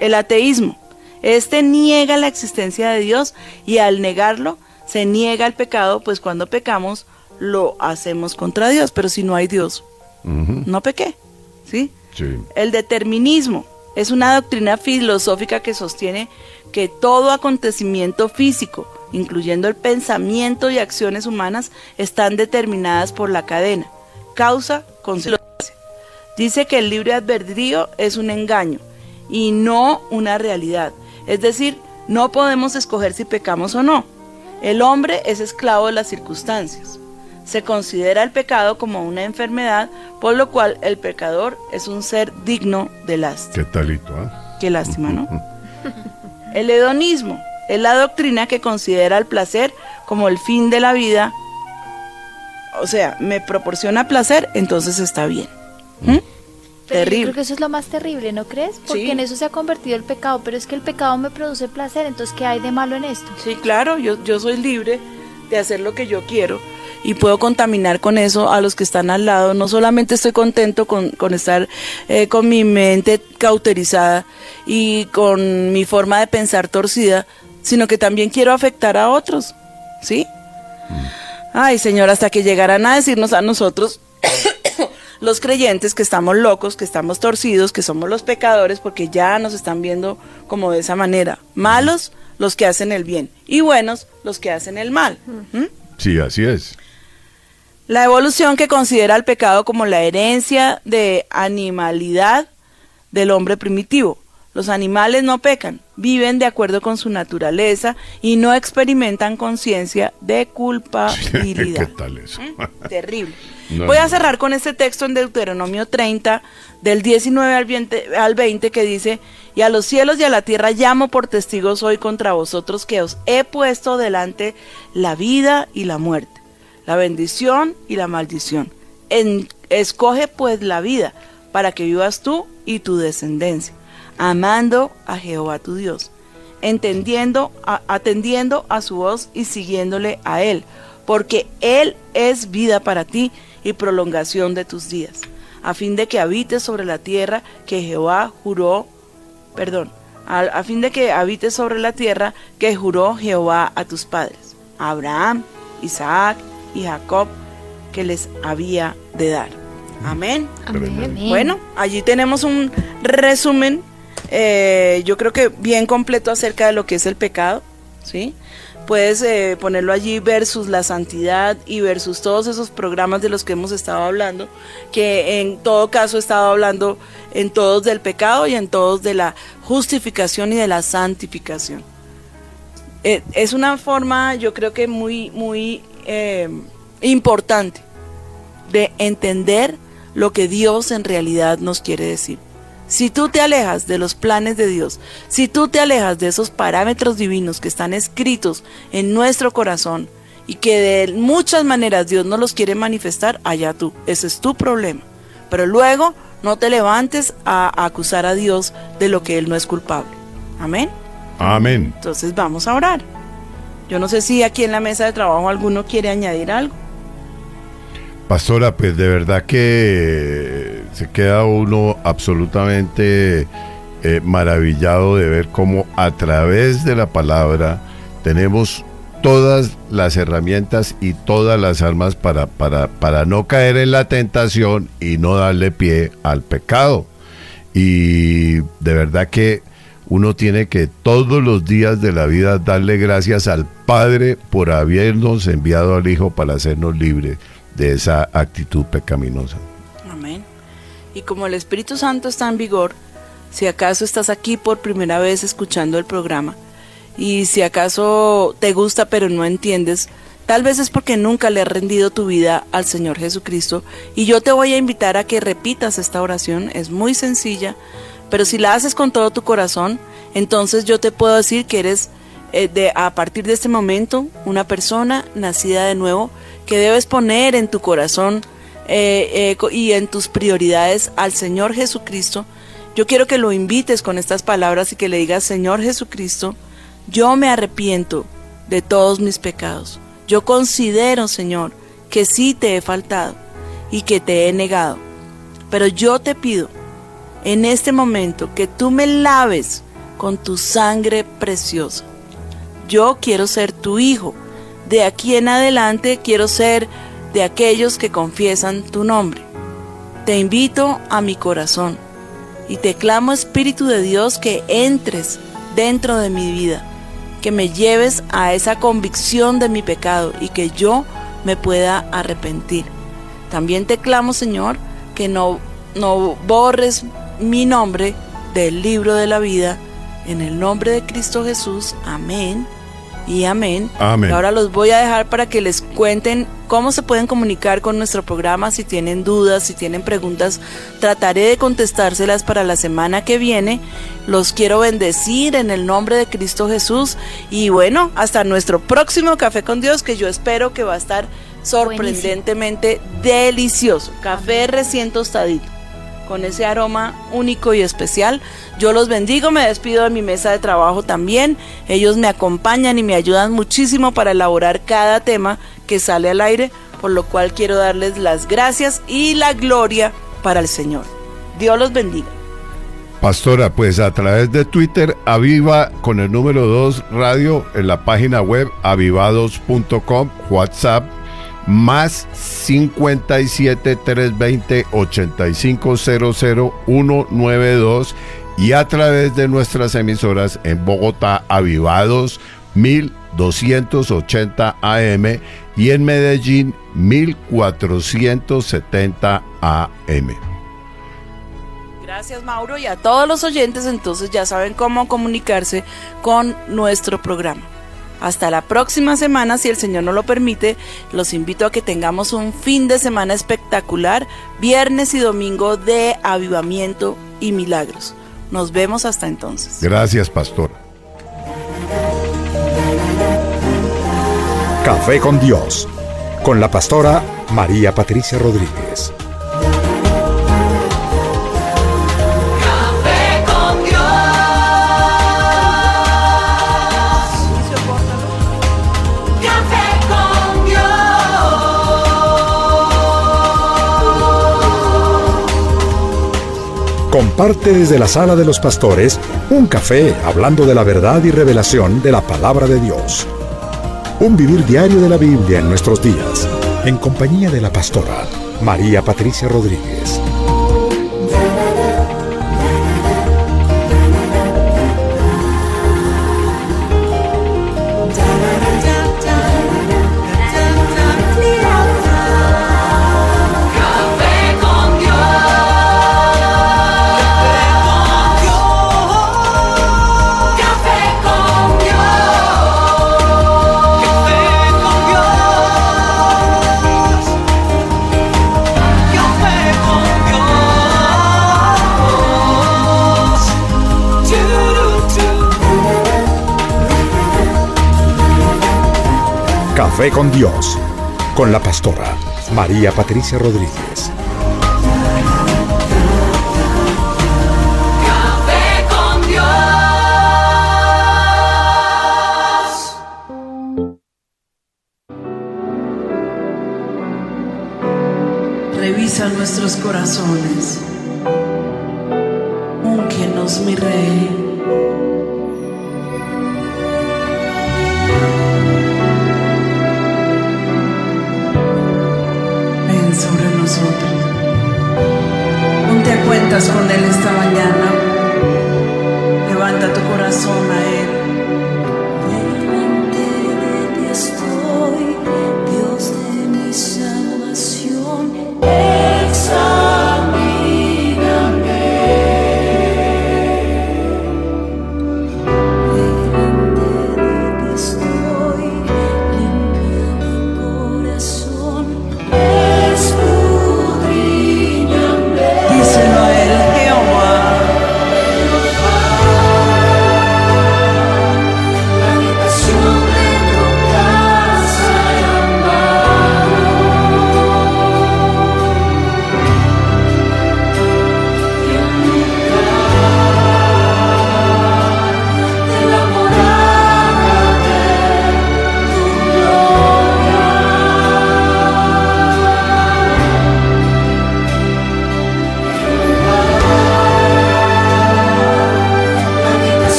El ateísmo. Este niega la existencia de Dios y al negarlo se niega el pecado, pues cuando pecamos lo hacemos contra Dios, pero si no hay Dios, no pequé, ¿sí? sí. El determinismo es una doctrina filosófica que sostiene que todo acontecimiento físico, incluyendo el pensamiento y acciones humanas, están determinadas por la cadena, causa, consecuencia. Dice que el libre albedrío es un engaño y no una realidad. Es decir, no podemos escoger si pecamos o no. El hombre es esclavo de las circunstancias. Se considera el pecado como una enfermedad, por lo cual el pecador es un ser digno de lástima. ¿Qué talito, ah? Qué lástima, ¿no? El hedonismo es la doctrina que considera el placer como el fin de la vida. O sea, me proporciona placer, entonces está bien. ¿Mm? Pero yo Terrible. creo que eso es lo más terrible, ¿no crees? Porque Sí. en eso se ha convertido el pecado, pero es que el pecado me produce placer, entonces ¿qué hay de malo en esto? Sí, claro, yo, yo soy libre de hacer lo que yo quiero y puedo contaminar con eso a los que están al lado. No solamente estoy contento con, con estar eh, con mi mente cauterizada y con mi forma de pensar torcida, sino que también quiero afectar a otros, ¿sí? Ay, Señor, hasta que llegarán a decirnos a nosotros, los creyentes, que estamos locos, que estamos torcidos, que somos los pecadores, porque ya nos están viendo como de esa manera. Malos los que hacen el bien y buenos los que hacen el mal. ¿Mm? Sí, así es. La evolución que considera el pecado como la herencia de animalidad del hombre primitivo. Los animales no pecan, viven de acuerdo con su naturaleza y no experimentan conciencia de ¿Qué culpabilidad. tal eso? Terrible. No, Voy a cerrar con este texto en Deuteronomio 30, del 19 al 20, al 20, que dice, y a los cielos y a la tierra llamo por testigos hoy contra vosotros que os he puesto delante la vida y la muerte, la bendición y la maldición. En- escoge pues la vida para que vivas tú y tu descendencia, amando a Jehová tu Dios entendiendo, a- atendiendo a su voz y siguiéndole a Él, porque Él es vida para ti y prolongación de tus días, a fin de que habites sobre la tierra que Jehová juró, perdón, a, a fin de que habites sobre la tierra que juró Jehová a tus padres, a Abraham, Isaac y Jacob, que les había de dar. Amén. Amén. Bueno, allí tenemos un resumen, eh, yo creo que bien completo acerca de lo que es el pecado, ¿sí? Puedes eh, ponerlo allí versus la santidad y versus todos esos programas de los que hemos estado hablando, que en todo caso he estado hablando en todos del pecado y en todos de la justificación y de la santificación. Eh, es una forma, yo creo que muy, muy importante de entender lo que Dios en realidad nos quiere decir. Si tú te alejas de los planes de Dios, si tú te alejas de esos parámetros divinos que están escritos en nuestro corazón y que de muchas maneras Dios no los quiere manifestar, allá tú, ese es tu problema. Pero luego no te levantes a, a acusar a Dios de lo que Él no es culpable. Amén. Amén. Entonces vamos a orar. Yo no sé si aquí en la mesa de trabajo alguno quiere añadir algo. Pastora, pues de verdad que se queda uno absolutamente eh, maravillado de ver cómo a través de la palabra tenemos todas las herramientas y todas las armas para, para, para no caer en la tentación y no darle pie al pecado. Y de verdad que uno tiene que todos los días de la vida darle gracias al Padre por habernos enviado al Hijo para hacernos libres de esa actitud pecaminosa. Y como el Espíritu Santo está en vigor, si acaso estás aquí por primera vez escuchando el programa, y si acaso te gusta pero no entiendes, tal vez es porque nunca le has rendido tu vida al Señor Jesucristo, y yo te voy a invitar a que repitas esta oración, es muy sencilla, pero si la haces con todo tu corazón, entonces yo te puedo decir que eres eh, de, a partir de este momento una persona nacida de nuevo que debes poner en tu corazón eh, eh, y en tus prioridades al Señor Jesucristo. Yo quiero que lo invites con estas palabras y que le digas, Señor Jesucristo, yo me arrepiento de todos mis pecados. Yo considero, Señor, que sí te he faltado y que te he negado. Pero yo te pido en este momento que tú me laves con tu sangre preciosa. Yo quiero ser tu hijo. De aquí en adelante quiero ser de aquellos que confiesan tu nombre. Te invito a mi corazón y te clamo Espíritu de Dios que entres dentro de mi vida, que me lleves a esa convicción de mi pecado y que yo me pueda arrepentir. También te clamo Señor que no, no borres mi nombre del libro de la vida. En el nombre de Cristo Jesús. Amén y amén. Amén. Y ahora los voy a dejar para que les cuenten cómo se pueden comunicar con nuestro programa, si tienen dudas, si tienen preguntas, trataré de contestárselas para la semana que viene. Los quiero bendecir en el nombre de Cristo Jesús y bueno, hasta nuestro próximo café con Dios que yo espero que va a estar sorprendentemente delicioso. Café recién tostadito con ese aroma único y especial. Yo los bendigo, me despido de mi mesa de trabajo también. Ellos me acompañan y me ayudan muchísimo para elaborar cada tema que sale al aire, por lo cual quiero darles las gracias y la gloria para el Señor. Dios los bendiga. Pastora, pues a través de Twitter, Aviva con el número 2 radio en la página web avivados.com, WhatsApp más 57 320 8500 192 y a través de nuestras emisoras en Bogotá, Avivados 1280 AM y en Medellín 1470 AM. Gracias Mauro y a todos los oyentes entonces ya saben cómo comunicarse con nuestro programa. Hasta la próxima semana, si el Señor nos lo permite, los invito a que tengamos un fin de semana espectacular, viernes y domingo de avivamiento y milagros. Nos vemos hasta entonces. Gracias, pastora. Café con Dios, con la pastora María Patricia Rodríguez. Café con Dios. Café con Dios. Comparte desde la sala de los pastores un café hablando de la verdad y revelación de la palabra de Dios. Un vivir diario de la Biblia en nuestros días, en compañía de la pastora María Patricia Rodríguez. Café con Dios, con la pastora María Patricia Rodríguez.